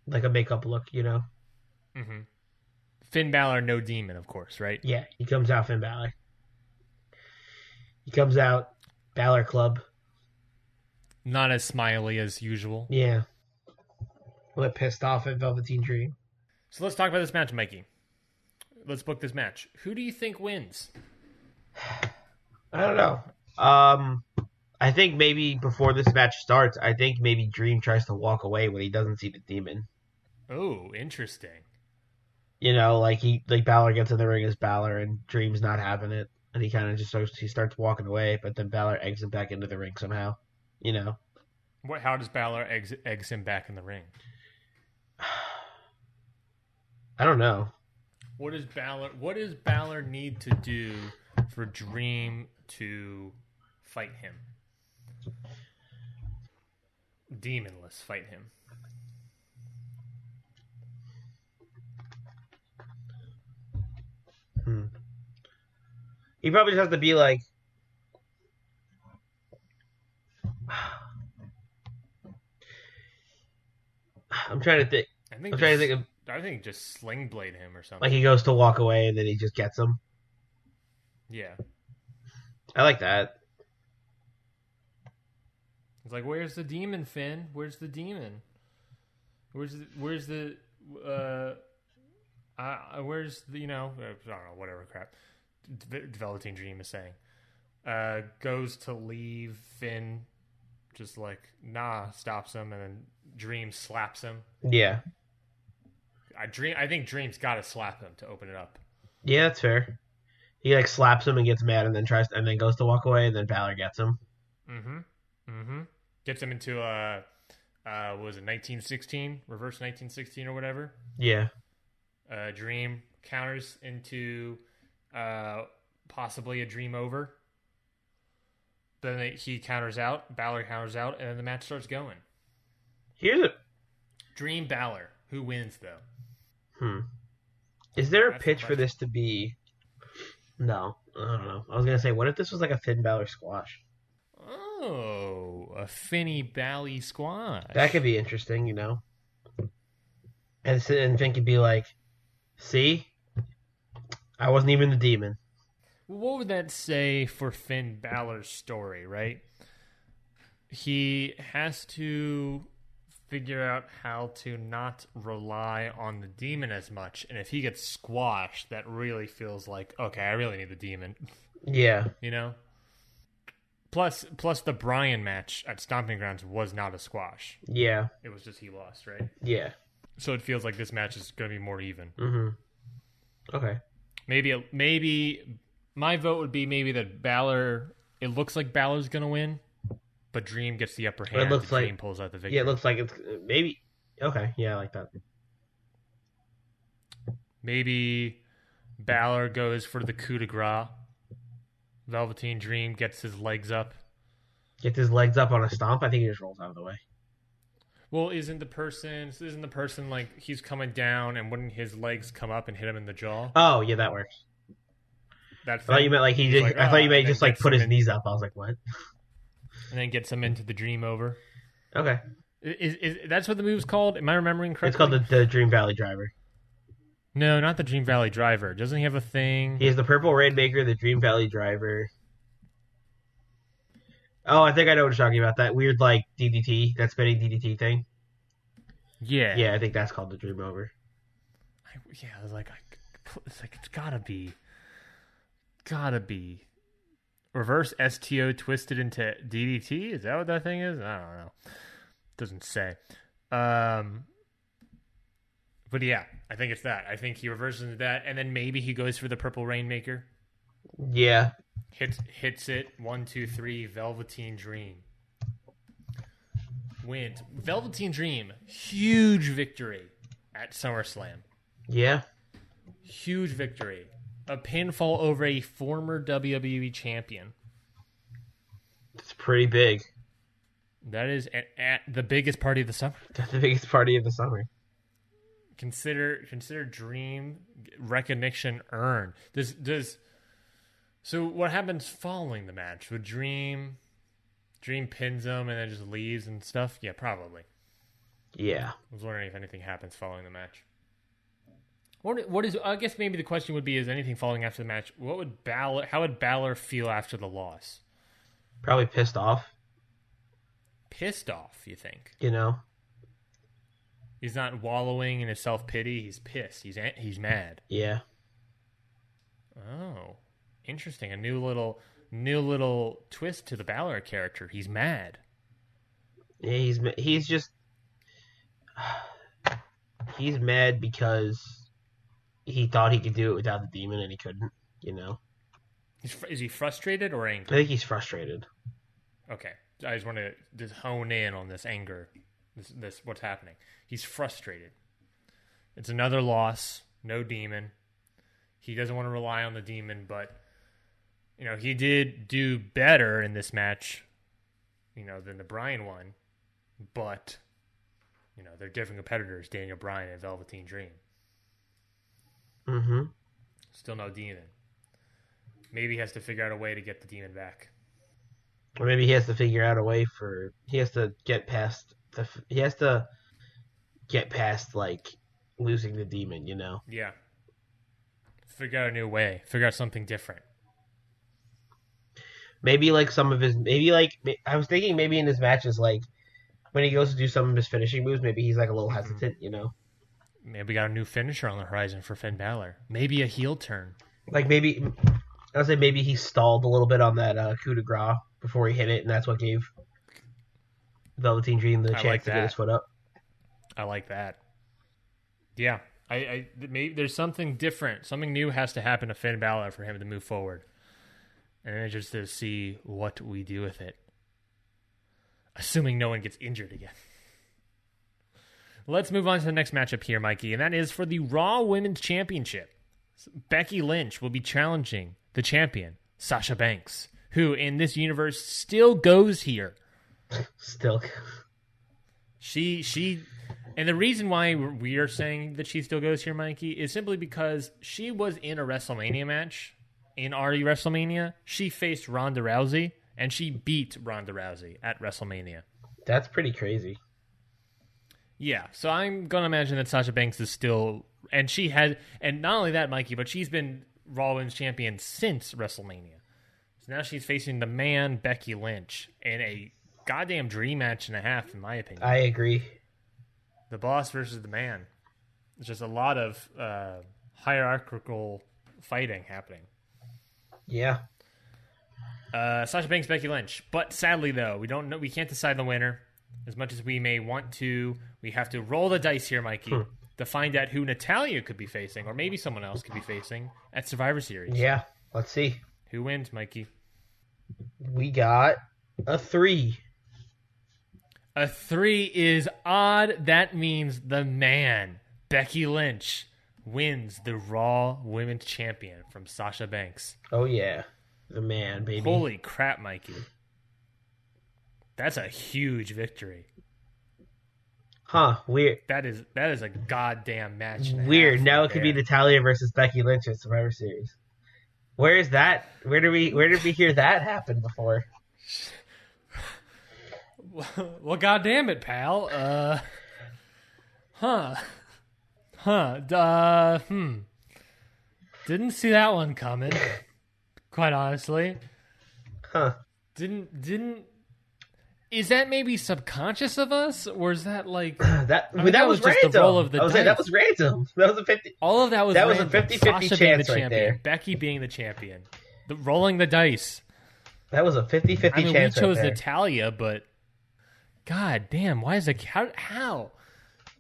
like a makeup look. You know. Mm-hmm. Finn Balor, no demon, of course, right? Yeah, he comes out Finn Balor. He comes out Balor Club. Not as smiley as usual. Yeah. A little pissed off at Velveteen Dream. So let's talk about this match, Mikey. Let's book this match. Who do you think wins? *sighs* I don't know. Um, I think maybe before this match starts, I think maybe Dream tries to walk away when he doesn't see the demon. Oh, interesting. You know, like he like Balor gets in the ring as Balor and Dream's not having it, and he kind of just starts he starts walking away, but then Balor eggs him back into the ring somehow. You know, What? How does Balor eggs, eggs him back in the ring? *sighs* I don't know. What does Balor? What does Balor need to do for Dream to fight him? Demonless fight him. Hmm. He probably just has to be like. *sighs* I'm trying to think. I think. I'm trying to just- think of I think just sling blade him or something. like he goes to walk away and then he just gets him. yeah. I like that. It's like, where's the demon, Finn? Where's the demon? Where's the, where's the uh, uh where's the you know uh, I don't know whatever crap D- Velveteen Dream is saying. Uh, goes to leave Finn, just like nah, stops him, and then Dream slaps him. Yeah. I dream. I think Dream's got to slap him to open it up. Yeah, that's fair. He like slaps him and gets mad and then tries and then goes to walk away and then Balor gets him. Mm-hmm. Mm-hmm. Gets him into a uh, what was it 1916 reverse 1916 or whatever. Yeah. uh, Dream counters into uh, possibly a Dream over. Then they- he counters out, Balor counters out, and then the match starts going. Here's a Dream Balor. Who wins though? hmm. Is there a That's the pitch for this to be No. I don't know. I was gonna say, what if this was like a Finn Balor squash? Oh, a Finny Bally squash. That could be interesting, you know. And and Finn could be like, "See, I wasn't even the demon." What would that say for Finn Balor's story, right? He has to figure out how to not rely on the demon as much. And if he gets squashed, that really feels like, okay, I really need the demon, Yeah, you know? Plus plus the Bryan match at Stomping Grounds was not a squash. yeah, It was just he lost, right? yeah. So it feels like this match is going to be more even. Mm-hmm. Okay. Maybe maybe my vote would be maybe that Balor. It looks like Balor's gonna win, but Dream gets the upper hand. It looks like- Dream pulls out the victory. Yeah, it looks like it's maybe. Okay, yeah, I like that. maybe Balor goes for the coup de grace. Velveteen Dream gets his legs up. Gets his legs up on a stomp. I think he just rolls out of the way. Well, isn't the person isn't the person like he's coming down and wouldn't his legs come up and hit him in the jaw? Oh, yeah, that works. That I thought you meant like he just. like, I thought you "Ah," meant just like put his in- knees up. I was like, what? and then gets him into the Dream over. Okay, Is, is that's what the move's called? Am I remembering correctly? it's called the, the Dream Valley Driver. No, not the Dream Valley Driver. Doesn't he have a thing? He has the Purple Rainmaker, the Dream Valley Driver. Oh, I think I know what you're talking about. That weird like DDT, that spinning DDT thing. Yeah. Yeah, I think that's called the Dream Over. I, yeah, I was like, I, it's like it's gotta be, gotta be, reverse STO twisted into DDT. Is that what that thing is? I don't know. Doesn't say. Um, but yeah, I think it's that. I think he reverses into that, and then maybe he goes for the purple rainmaker. Yeah, Hits hits it. One, two, three. Velveteen Dream Went Velveteen Dream, huge victory at SummerSlam. yeah, Huge victory. A pinfall over a former WWE champion. it's pretty big. That is at, at the biggest party of the summer. That's *laughs* the biggest party of the summer. Consider consider Dream recognition earned. Does does so? What happens following the match? Would Dream Dream pins him and then just leaves and stuff? Yeah, probably. Yeah, I was wondering if anything happens following the match. What what is? I guess maybe the question would be: Is anything following after the match? What would Balor? How would Balor feel after the loss? probably pissed off. Pissed off? You think You know. He's not wallowing in his self pity? He's pissed. He's he's mad. Yeah, Oh, interesting. A new little new little twist to the Balor character. He's mad. yeah. He's he's just he's mad because he thought he could do it without the demon and he couldn't. You know. He's, is he frustrated or angry? I think he's frustrated. Okay, I just want to just hone in on this anger. This, this what's happening. He's frustrated. It's another loss. No demon. He doesn't want to rely on the demon, but you know he did do better in this match. You know than the Bryan one, but you know they're different competitors. Daniel Bryan and Velveteen Dream. Mm-hmm. Still no demon. Maybe he has to figure out a way to get the demon back. Or maybe he has to figure out a way for he has to get past the he has to get past like losing the demon. You know. Yeah. Figure out a new way. Figure out something different. maybe like some of his maybe like I was thinking maybe in his matches like when he goes to do some of his finishing moves maybe he's like a little hesitant you know Maybe got a new finisher on the horizon for Finn Balor. Maybe a heel turn. like maybe I would say maybe he stalled a little bit on that uh, coup de grace before he hit it and that's what gave Velveteen Dream the I chance like to get his foot up I like that. Yeah, I, I maybe there's something different. Something new has to happen to Finn Balor for him to move forward, and then just to see what we do with it. Assuming no one gets injured again. Let's move on to the next matchup here, Mikey, and that is for the Raw Women's Championship. Becky Lynch will be challenging the champion, Sasha Banks, who in this universe still goes here. *laughs* still She she and the reason why we are saying that she still goes here, Mikey, is simply because she was in a WrestleMania match in RE WrestleMania. She faced Ronda Rousey and she beat Ronda Rousey at WrestleMania. that's pretty crazy Yeah, so I'm gonna imagine that Sasha Banks is still, and she had, and not only that, Mikey, but she's been Raw Women's Champion since WrestleMania. So now she's facing the man Becky Lynch in a goddamn dream match and a half, in my opinion. I agree the boss versus the man. It's just a lot of uh, hierarchical fighting happening. yeah Uh, Sasha Banks, Becky Lynch. But sadly, though, we don't know. We can't decide the winner. As much as we may want to, we have to roll the dice here, Mikey, to find out who Natalya could be facing, or maybe someone else could be facing at Survivor Series. yeah let's see Who wins, Mikey? we got a three A three is odd. That means the man, Becky Lynch, wins the Raw Women's Champion from Sasha Banks. oh yeah the man baby Holy crap, Mikey. That's a huge victory. huh weird That is that is a goddamn match. Weird. Now it could be. Natalya versus Becky Lynch at Survivor Series. Where is that? Where do we? Where did we hear that happen before? *laughs* *laughs* well, goddamn it, pal. Uh, huh, huh. Uh, hmm. Didn't see that one coming. Quite honestly, Huh? didn't didn't. Is that maybe subconscious of us, or is that like *clears throat* That mean, that, that was, was just the random. roll of the I was saying, that was random. *laughs* That was a fifty. all of that was That was a random. 50-50 Sasha being the chance right champion, there. Becky being the champion, the rolling the dice. That was a 50-50 I mean, we chose right. Natalya, but god damn, why is it how? how?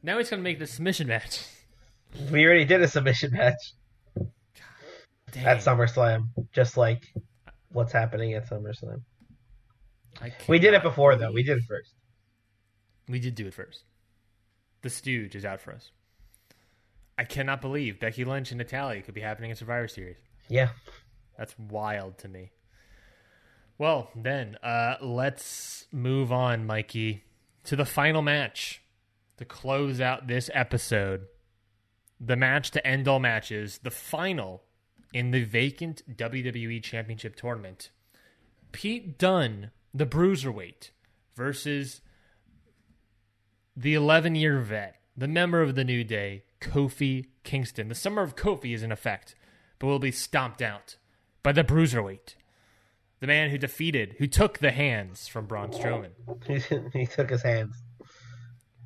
Now he's gonna make the submission match. *laughs* we already did a submission match Dang, at SummerSlam, just like what's happening at SummerSlam. We did it before though. We did it first. We did do it first. The Stooge is out for us. I cannot believe Becky Lynch and Natalya could be happening in Survivor Series. Yeah. That's wild to me. Well, then, uh, let's move on, Mikey, to the final match to close out this episode. The match to end all matches, the final in the vacant WWE Championship tournament. Pete Dunne, the Bruiserweight, versus the 11 year vet, the member of the New Day, Kofi Kingston. The summer of Kofi is in effect, but will be stomped out by the Bruiserweight, the man who defeated, who took the hands from Braun Strowman, *laughs* he took his hands.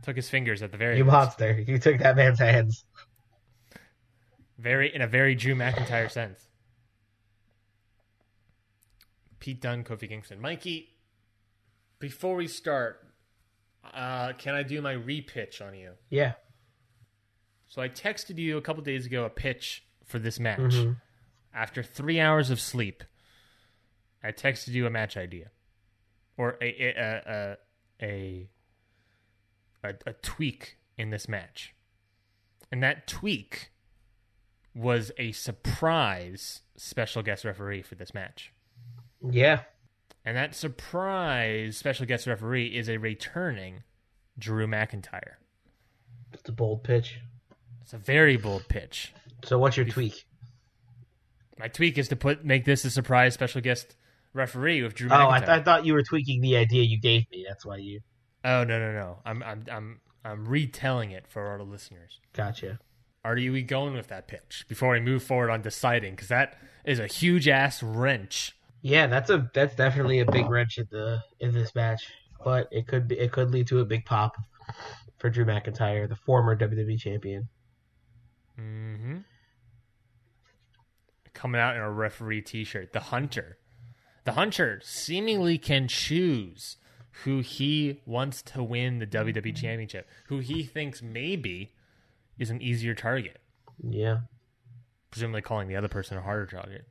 took his fingers at the very You least. monster. You took that man's hands. very in a very Drew McIntyre sense. Pete Dunne, Kofi Kingston, Mikey. Before we start, uh, can I do my repitch on you? Yeah. So I texted you a couple days ago a pitch for this match. Mm-hmm. After three hours of sleep, I texted you a match idea, or a a a a, a, a tweak in this match, and that tweak was a surprise special guest referee for this match. Yeah. And that surprise special guest referee is a returning Drew McIntyre. It's a bold pitch. It's a very bold pitch. So what's your tweak? My tweak is to put make this a surprise special guest referee with Drew Oh, I, th- I thought you were tweaking the idea you gave me. That's why you. oh no no no! I'm I'm I'm I'm retelling it for our listeners. Gotcha. Are you going with that pitch before we move forward on deciding? Because that is a huge ass wrench. Yeah, that's a that's definitely a big wrench in the in this match, but it could be it could lead to a big pop for Drew McIntyre, the former WWE champion. Mm-hmm. Coming out in a referee T-shirt, the Hunter. The Hunter seemingly can choose who he wants to win the WWE Championship, who he thinks maybe is an easier target, Yeah. presumably calling the other person a harder target.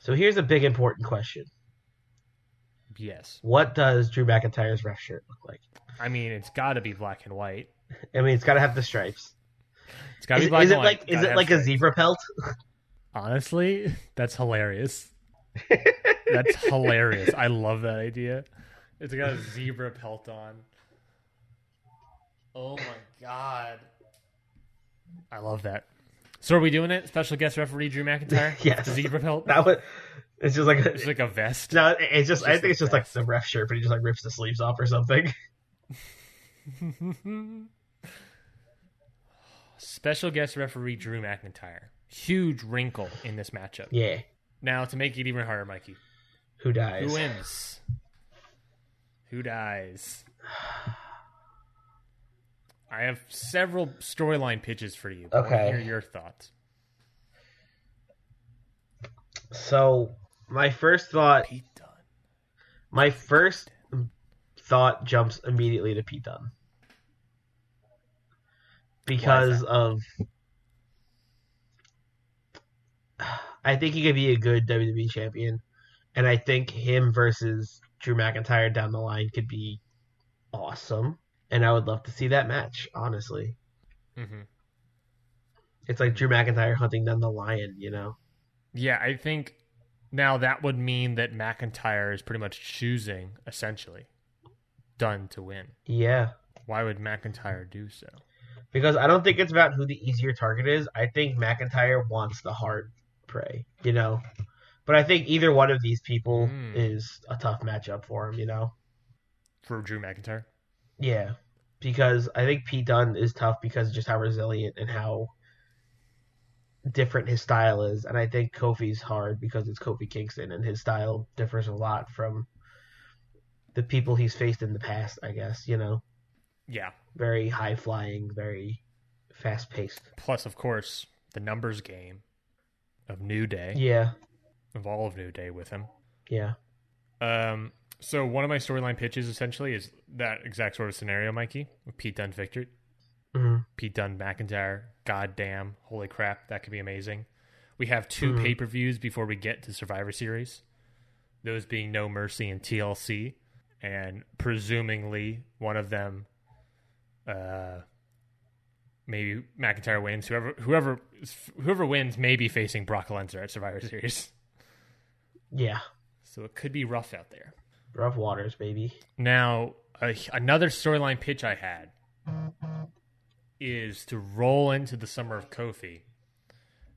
So here's a big important question: Yes, What does Drew McIntyre's ref shirt look like? I mean it's got to be black and white. I mean, it's got to have the stripes. It's got to be black is and it white. like is it like a zebra pelt? *laughs* Honestly, that's hilarious. That's *laughs* hilarious. I love that idea. It's got a zebra pelt on. Oh my god. I love that. So are we doing it? Special guest referee Drew McIntyre? *laughs* Yes. The zebra pelt? That would. It's just like a, It's like a vest. no. It's just. I just think it's just like the ref shirt, but he just like rips the sleeves off or something. *laughs* Special guest referee Drew McIntyre. Huge wrinkle in this matchup. Yeah. Now to make it even harder, Mikey. Who dies? Who wins? Who dies? I have several storyline pitches for you. Okay. hear your thoughts. So my first thought, Pete Dunne. my first thought jumps immediately to Pete Dunne because of. I think he could be a good WWE champion, and I think him versus Drew McIntyre down the line could be awesome, and I would love to see that match. Honestly, mm-hmm. it's like Drew McIntyre hunting down the lion, you know? Yeah, I think now that would mean that McIntyre is pretty much choosing essentially Dunne to win. Yeah. Why would McIntyre do so? Because I don't think it's about who the easier target is. I think McIntyre wants the hard prey, you know. But I think either one of these people Hmm. is a tough matchup for him, you know. For Drew McIntyre? Yeah, because I think Pete Dunne is tough because of just how resilient and how different his style is, and I think Kofi's hard because it's Kofi Kingston and his style differs a lot from the people he's faced in the past. I guess you know, Yeah. very high flying, very fast paced. Plus, of course, the numbers game of New Day, Yeah, of all of New Day with him. yeah. Um, so one of my storyline pitches essentially is that exact sort of scenario, Mikey, with Pete Dunne victory. hmm Pete Dunne McIntyre. God damn, holy crap, that could be amazing. We have 2 Mhm. pay per views before we get to Survivor Series. Those being No Mercy and TLC, and presumably one of them, uh, maybe McIntyre wins. Whoever whoever whoever wins may be facing Brock Lesnar at Survivor Series. Yeah, So it could be rough out there. rough waters, baby. Now, a, another storyline pitch I had is to roll into the summer of Kofi.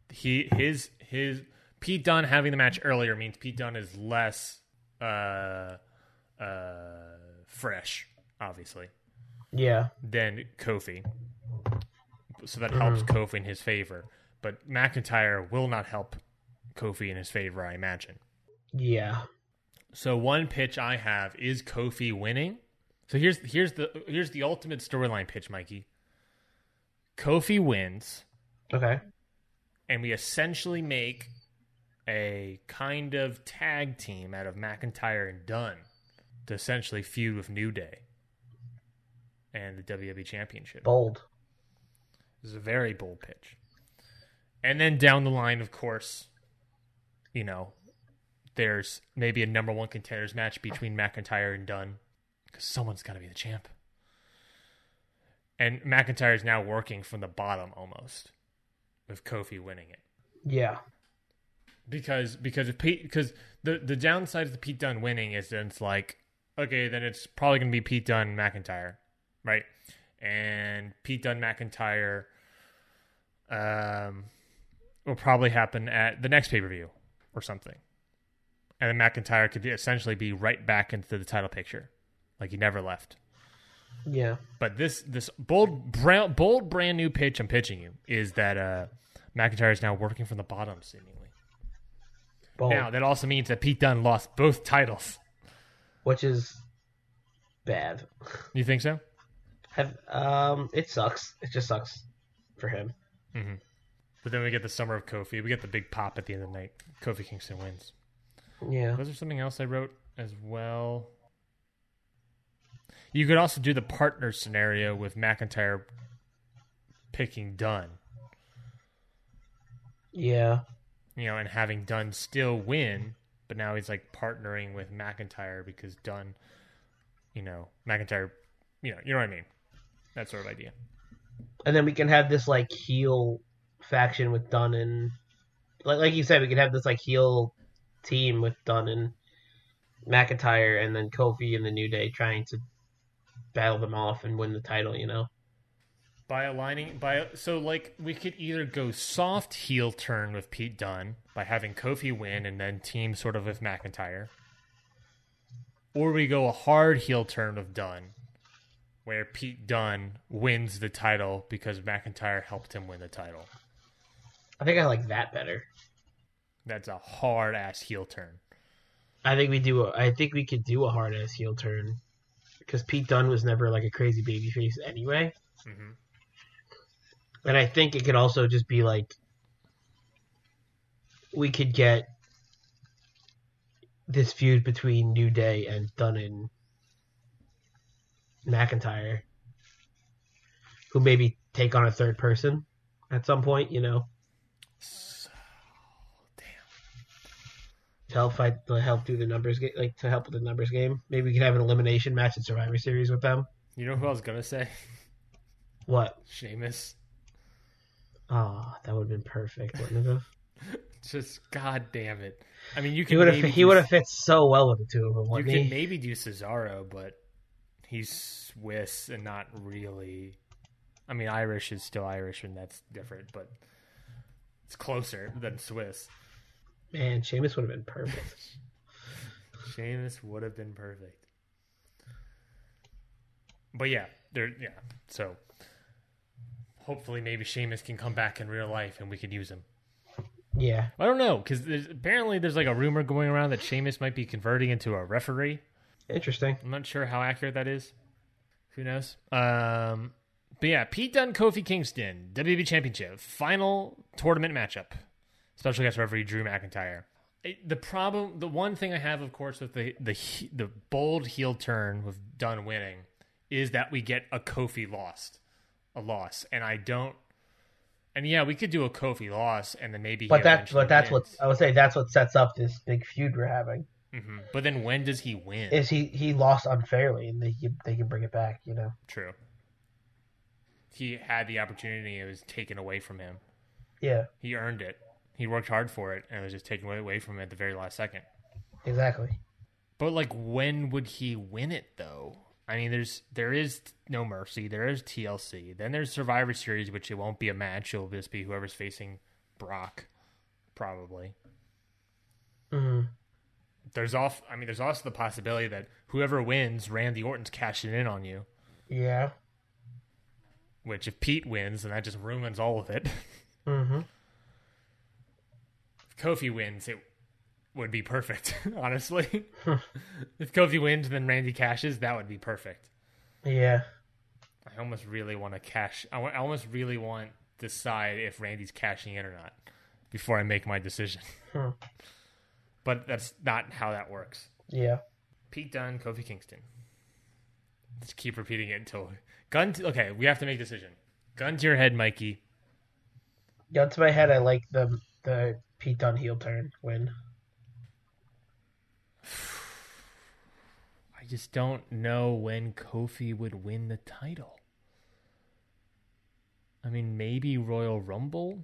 He his his Pete Dunne having the match earlier means Pete Dunne is less uh uh fresh, obviously, Yeah, than Kofi. So that helps uh-huh. Kofi in his favor. But McIntyre will not help Kofi in his favor, I imagine. yeah. So one pitch I have is Kofi winning. So here's here's the here's the ultimate storyline pitch, Mikey. Kofi wins, Okay. and we essentially make a kind of tag team out of McIntyre and Dunne to essentially feud with New Day and the WWE Championship. Bold. This is a very bold pitch. And then down the line, of course, you know, there's maybe a number one contenders match between McIntyre and Dunne because someone's got to be the champ. And McIntyre is now working from the bottom almost, with Kofi winning it Yeah. because because if Pete because the the downside of the Pete Dunne winning is then it's like okay then it's probably gonna be Pete Dunne McIntyre right and Pete Dunne McIntyre um will probably happen at the next pay per view or something and then McIntyre could essentially be right back into the title picture like he never left Yeah. but this this bold brown, bold brand new pitch I'm pitching you is that uh McIntyre is now working from the bottom seemingly. Bold. Now that also means that Pete Dunne lost both titles. which is bad. You think so? Have um, it sucks. It just sucks for him. Mm-hmm. But then we get the summer of Kofi. We get the big pop at the end of the night. Kofi Kingston wins. Yeah. Was there something else I wrote as well? You could also do the partner scenario with McIntyre picking Dunne, Yeah. you know, and having Dunne still win, but now he's like partnering with McIntyre because Dunne, you know, McIntyre, you know, you know what I mean? That sort of idea. And then we can have this like heel faction with Dunne and like like you said, we could have this like heel team with Dunne and McIntyre and then Kofi and the New Day trying to battle them off and win the title, you know? by aligning by so like we could either go soft heel turn with Pete Dunne by having Kofi win and then team sort of with McIntyre, or we go a hard heel turn with Dunne, where Pete Dunne wins the title because McIntyre helped him win the title. I think I like that better. That's a hard ass heel turn. I think we do. A, I think we could do a hard ass heel turn because Pete Dunne was never like a crazy babyface anyway. Mhm. And I think it could also just be like we could get this feud between New Day and Dunne and McIntyre, who maybe take on a third person at some point. You know, So, damn. to help fight to help do the numbers game, like to help with the numbers game. Maybe we could have an elimination match at Survivor Series with them. You know who I was gonna say? What? Sheamus. Oh, that would have been perfect, wouldn't it have? *laughs* Just god damn it. I mean, you He can would have maybe he would have fit so well with the two of them, You can maybe do Cesaro, but he's Swiss and not really. I mean, Irish is still Irish, and that's different, but it's closer than Swiss. Man, Sheamus would have been perfect. *laughs* Sheamus would have been perfect. But yeah, there. Yeah, so hopefully, maybe Sheamus can come back in real life, and we could use him. Yeah, I don't know because apparently there's like a rumor going around that Sheamus might be converting into a referee. Interesting. I'm not sure how accurate that is. Who knows? Um, but yeah, Pete Dunne, Kofi Kingston, WWE Championship, final tournament matchup. Special guest referee Drew McIntyre. It- the problem, the one thing I have, of course, with the the the bold heel turn with Dunne winning, is that we get a Kofi lost, a loss, and I don't. And yeah, we could do a Kofi loss, and then maybe. But he that but that's what. I would say. That's what sets up this big feud we're having. Mhm. But then when does he win? Is he he lost unfairly, and they can- they can bring it back. You know. True. He had the opportunity; it was taken away from him. Yeah, He earned it. He worked hard for it, and it was just taken away- away from him at the very last second. exactly. But like, when would he win it though? I mean, there's there is no mercy. There is TLC. Then there's Survivor Series, which it won't be a match. It'll just be whoever's facing Brock, probably. hmm There's off. I mean, there's also the possibility that whoever wins, Randy Orton's cashing in on you. Yeah. Which, if Pete wins, then that just ruins all of it. *laughs* hmm if Kofi wins, it would be perfect, *laughs* honestly. *laughs* if Kofi wins, then Randy cashes, that would be perfect. Yeah. I almost really want to cash. I, wa- I almost really want to decide if Randy's cashing in or not before I make my decision. But that's not how that works. Yeah. Pete Dunne, Kofi Kingston. Let's keep repeating it until gun. To, okay, we have to make a decision. Gun to your head, Mikey. Gun to my head, I like the the Pete Dunne heel turn win. *sighs* I just don't know when Kofi would win the title. I mean, maybe Royal Rumble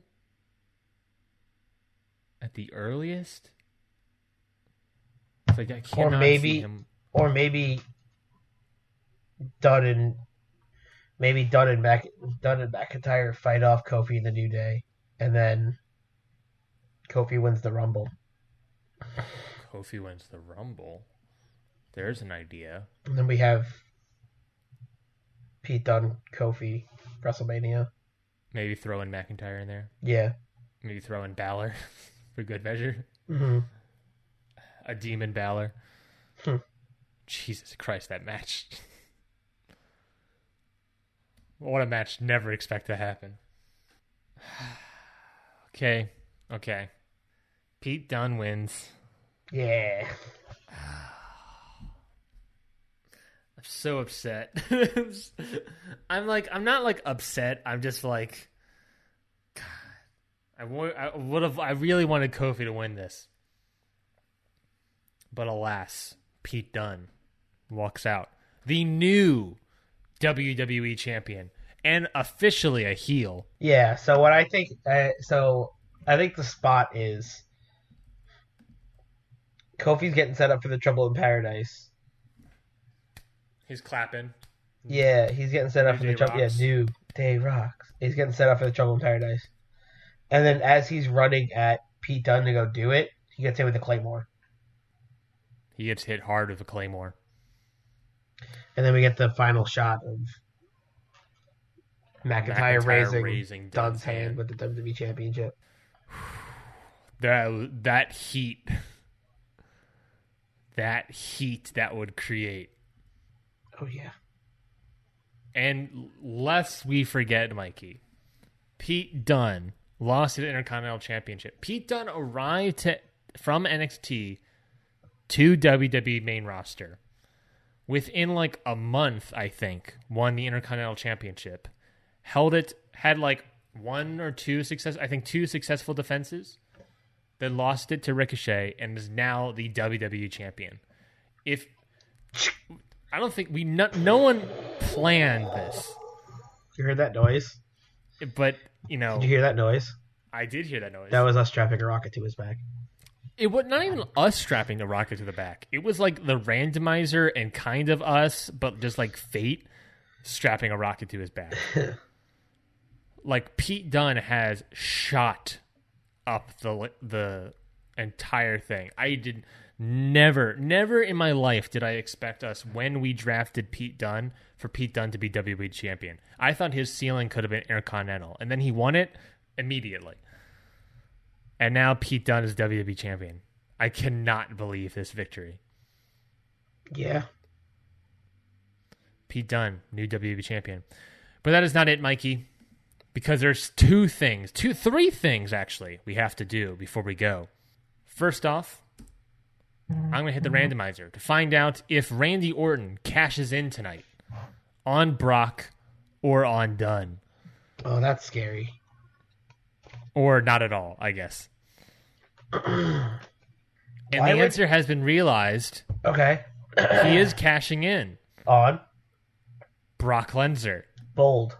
at the earliest. It's like I cannot maybe- see him. or maybe Dunne and maybe Dunne and Mac Dunne and McIntyre fight off Kofi in the New Day, and then Kofi wins the Rumble. Kofi wins the Rumble. There's an idea. And then we have Pete Dunne, Kofi, WrestleMania. Maybe throw in McIntyre in there. Yeah. Maybe throw in Balor *laughs* for good measure. hmm A demon Balor. Hmm. Jesus Christ, that match. *laughs* what a match. Never expect to happen. *sighs* okay. Okay. Pete Dunne wins. Yeah. *sighs* I'm so upset. *laughs* I'm like, I'm not like upset. I'm just like, God, I would, I would have, I really wanted Kofi to win this, but alas, Pete Dunne walks out, the new WWE champion and officially a heel. Yeah. So what I think, uh, so I think the spot is Kofi's getting set up for the Trouble in Paradise. He's clapping. Yeah, he's getting set up New for the trouble. Yeah, new day rocks. He's getting set up for the trouble in paradise. And then as he's running at Pete Dunne to go do it, he gets hit with the claymore. He gets hit hard with a claymore. And then we get the final shot of McIntyre, McIntyre raising, raising Dunne's hand hand. with the WWE Championship. *sighs* That that heat, *laughs* that heat that would create. Oh yeah. And lest we forget, Mikey, Pete Dunne lost the Intercontinental Championship. Pete Dunne arrived to, from NXT to WWE main roster within like a month, I think, won the Intercontinental Championship, held it, had like one or two success, I think two successful defenses, then lost it to Ricochet and is now the WWE champion. If I don't think we no, no one planned this, You heard that noise? but you know, Did you hear that noise? I did hear that noise. That was us strapping a rocket to his back. It was not even us strapping the rocket to the back. It was like the randomizer and kind of us, but just like fate strapping a rocket to his back. *laughs* like Pete Dunne has shot up the the entire thing. I did never, never in my life did I expect us when we drafted Pete Dunne for Pete Dunne to be WWE champion. I thought his ceiling could have been Intercontinental, and then he won it immediately. And now Pete Dunne is WWE champion. I cannot believe this victory. Yeah. Pete Dunne, new WWE champion. But that is not it, Mikey, because there's two things, two, three things actually we have to do before we go. First off, I'm going to hit the randomizer to find out if Randy Orton cashes in tonight on Brock or on Dunne, Oh, that's scary. or not at all, I guess. *clears throat* and the would- answer has been realized. Okay. He is cashing in. On. Brock Lesnar. Bold.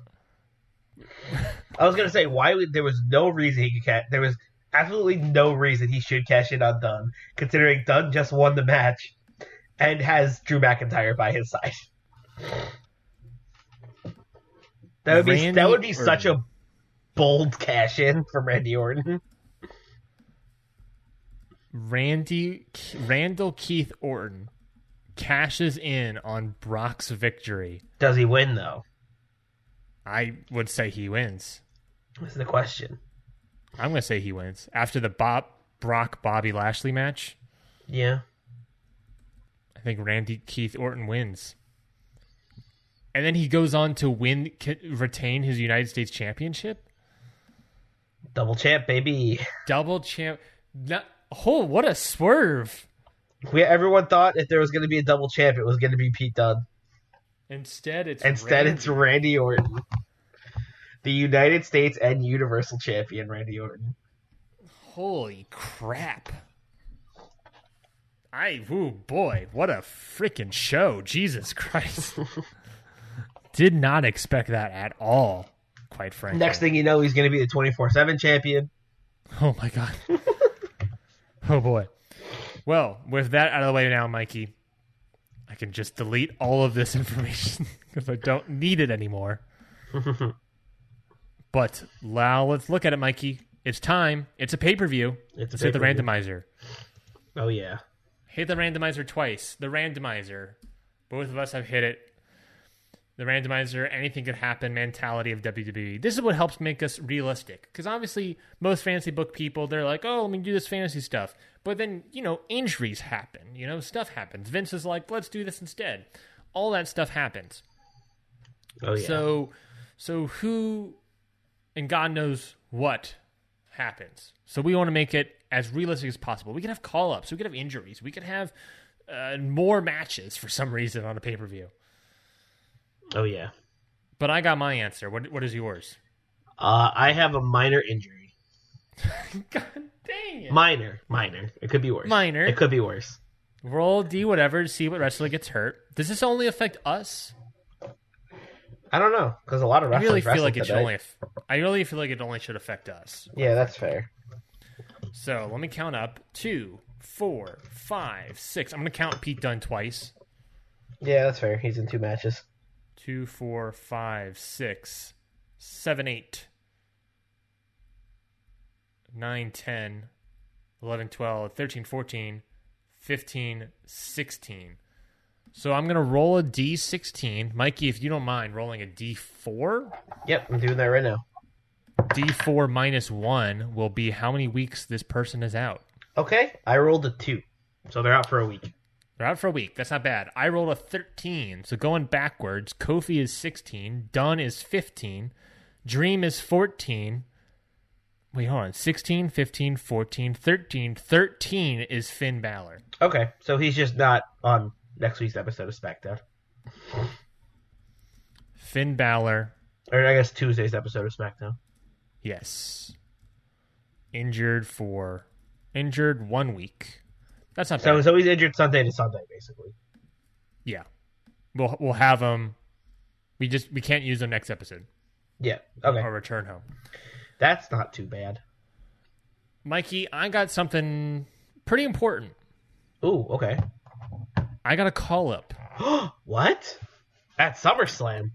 I was gonna say why would there was no reason he could cash. There was absolutely no reason he should cash in on Dunne, considering Dunne just won the match and has Drew McIntyre by his side. That would be that would be such a bold cash in from Randy Orton. Randy Randall Keith Orton cashes in on Brock's victory. Does he win though? I would say he wins. That's the question. I'm going to say he wins after the Bob Brock Bobby Lashley match. Yeah. I think Randy Keith Orton wins. And then he goes on to win retain his United States championship. Double champ, baby. Double champ. Not, oh, what a swerve. We everyone thought if there was going to be a double champ, it was going to be Pete Dunne. Instead it's Instead, Randy. it's Randy Orton, the United States and Universal Champion, Randy Orton. Holy crap. I, ooh, boy, what a freaking show. Jesus *laughs* Christ. Did not expect that at all, quite frankly. Next thing you know, he's going to be the 24 7 champion. Oh, my God. *laughs* oh, boy. Well, with that out of the way now, Mikey, I can just delete all of this *laughs* information *laughs* because I don't need it anymore. *laughs* but now let's look at it, Mikey. It's time. It's a pay per view. It's a hit the randomizer. Oh, yeah. Hit the randomizer twice. The randomizer. Both of us have hit it. The randomizer, anything could happen mentality of WWE. This is what helps make us realistic. Because obviously, most fantasy book people, they're like, oh, let me do this fantasy stuff. But then, you know, injuries happen. You know, stuff happens. Vince is like, let's do this instead. All that stuff happens. Oh, yeah. So, so who and God knows what happens. So we want to make it as realistic as possible. We can have call ups. We could have injuries. We could have uh, more matches for some reason on a pay per view. Oh, yeah. But I got my answer. What What is yours? Uh, I have a minor injury. *laughs* God dang it! Minor. Minor. It could be worse. Minor. It could be worse. Roll D whatever to see what wrestler gets hurt. Does this only affect us? I don't know. Because a lot of I wrestlers really feel like it should only. I really feel like it only should affect us. Yeah, that's fair. So let me count up: two, four, five, six. I'm gonna count Pete Dunne twice. Yeah, that's fair. He's in two matches. Two, four, five, six, seven, eight, nine, ten, eleven, twelve, thirteen, fourteen, fifteen, sixteen. So I'm gonna roll a d16. Mikey, if you don't mind rolling a d4, Yep, I'm doing that right now. d4 minus one will be how many weeks this person is out. Okay, I rolled a two. So they're out for a week. They're out for a week. That's not bad. I rolled a 13. So going backwards, Kofi is 16. Dunne is 15. Dream is 14. Wait, hold on. 16, 15, 14, 13. 13 is Finn Balor. Okay, so he's just not on next week's episode of SmackDown. Finn Balor, Or I guess Tuesday's episode of SmackDown. yes. Injured for. Injured one week. That's not So bad. so he's injured Sunday to Sunday, basically. yeah. We'll, we'll have him. We just we can't use him next episode Yeah. Okay. or return home. That's not too bad. Mikey, I got something pretty important. Ooh, okay. I got a call up *gasps* what? At SummerSlam.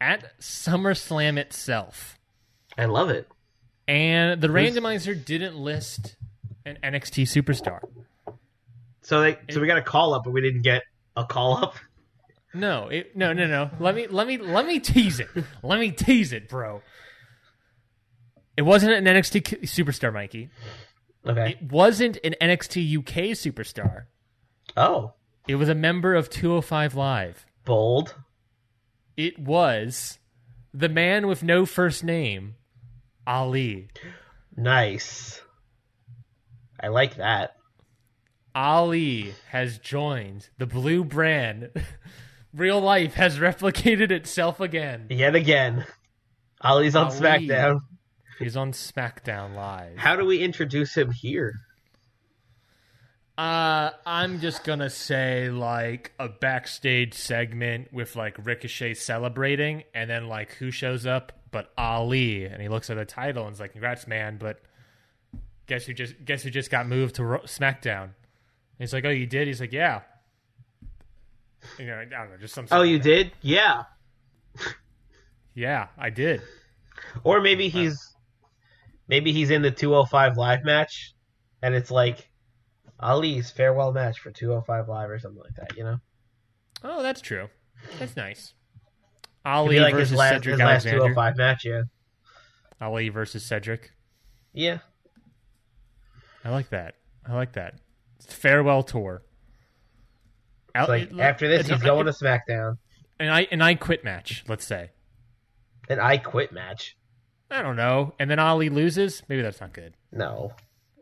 at SummerSlam itself. I love it. And the randomizer didn't list an NXT superstar. So they so we got a call up, but we didn't get a call up. No, it, no, no, no. Let me, let me, let me tease it. Let me tease it, bro. It wasn't an NXT superstar, Mikey. Okay. It wasn't an NXT UK superstar. Oh, It was a member of 205 Live. bold. It was the man with no first name, Ali. Nice. I like that. Ali has joined the blue brand. *laughs* Real life has replicated itself again. Yet again. Ali's on Ali. SmackDown. He's on SmackDown Live. How do we introduce him here? Uh, I'm just gonna say like a backstage segment with like Ricochet celebrating, and then like who shows up but Ali, and he looks at the title and is like, "Congrats, man!" But guess who just guess who just got moved to Ro- SmackDown? He's like, "Oh, you did?" He's like, "Yeah." You know, I don't know, just some. Oh, you did? Yeah. Yeah, I did. Or maybe he's maybe he's in the 205 live match and it's like Ali's farewell match for 205 live or something like that, you know? Oh, that's true. That's nice. Ali like versus his last, Cedric his last Alexander. 205 match, yeah. Ali versus Cedric. Yeah. I like that. I like that. Farewell tour. Like it- after this he's going to SmackDown. and I and I quit match. Let's say An I quit match. I don't know, and then Ali loses. Maybe that's not good. No.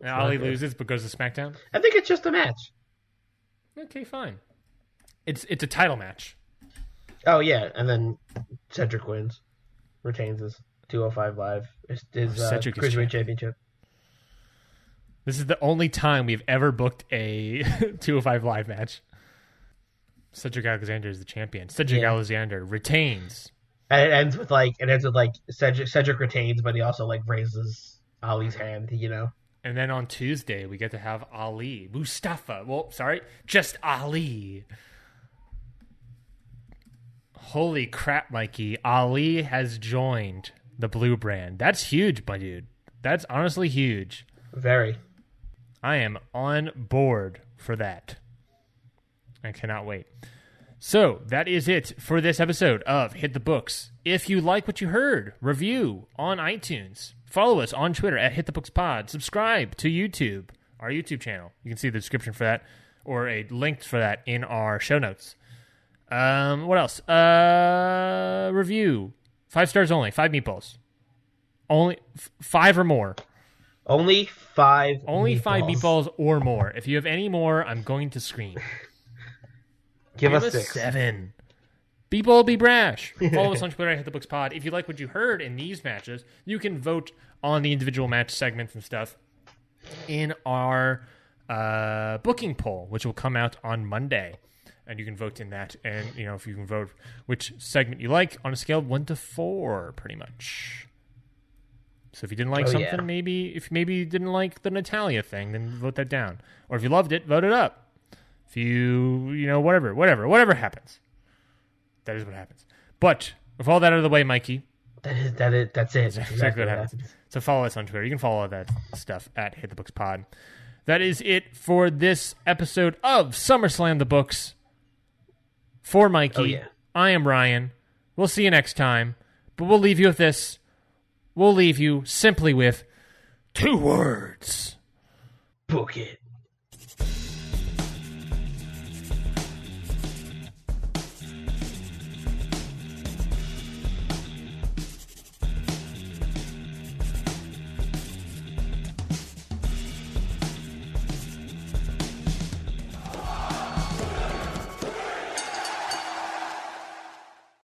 And Ali good. loses but goes to SmackDown. I think it's just a match. Okay, fine. It's it's a title match. Oh yeah, and then Cedric wins. Retains his 205 live. His, his uh, Cedric is Cruiserweight champ. championship. This is the only time we've ever booked a *laughs* 205 live match. Cedric Alexander is the champion. Cedric Yeah. Alexander retains. And it ends with like it ends with like Cedric, Cedric retains, but he also like raises Ali's hand. You know. And then on Tuesday, we get to have Ali. Mustafa. Well, sorry, just Ali. Holy crap, Mikey. Ali has joined the blue brand. That's huge, my dude. That's honestly huge. Very. I am on board for that. I cannot wait. So that is it for this episode of Hit the Books. If you like what you heard, review on iTunes. Follow us on Twitter at Hit the Books Pod. Subscribe to YouTube, our YouTube channel. You can see the description for that or a link for that in our show notes. Um, what else? Uh, review five stars only. Five meatballs. Only f- five or more. Only five. Only five meatballs. meatballs or more. If you have any more, I'm going to scream. Give us Give six. seven. Be bold, be brash. *laughs* Follow us on Twitter at Hit the Books Pod. If you like what you heard in these matches, you can vote on the individual match segments and stuff in our uh, booking poll, which will come out on Monday. And you can vote in that. And, you know, if you can vote which segment you like on a scale of one to four, pretty much. So if you didn't like Oh, something, yeah. maybe if maybe you didn't like the Natalya thing, then vote that down. Or if you loved it, vote it up. If you you know whatever, whatever, whatever happens, that is what happens. But with all that out of the way, Mikey, That is that is that's it. that's exactly what happens. So follow us on Twitter. You can follow all that stuff at Hit the Books Pod. That is it for this episode of SummerSlam the Books. For Mikey, Oh, yeah. I am Ryan. We'll see you next time, but we'll leave you with this. We'll leave you simply with two words. Book it.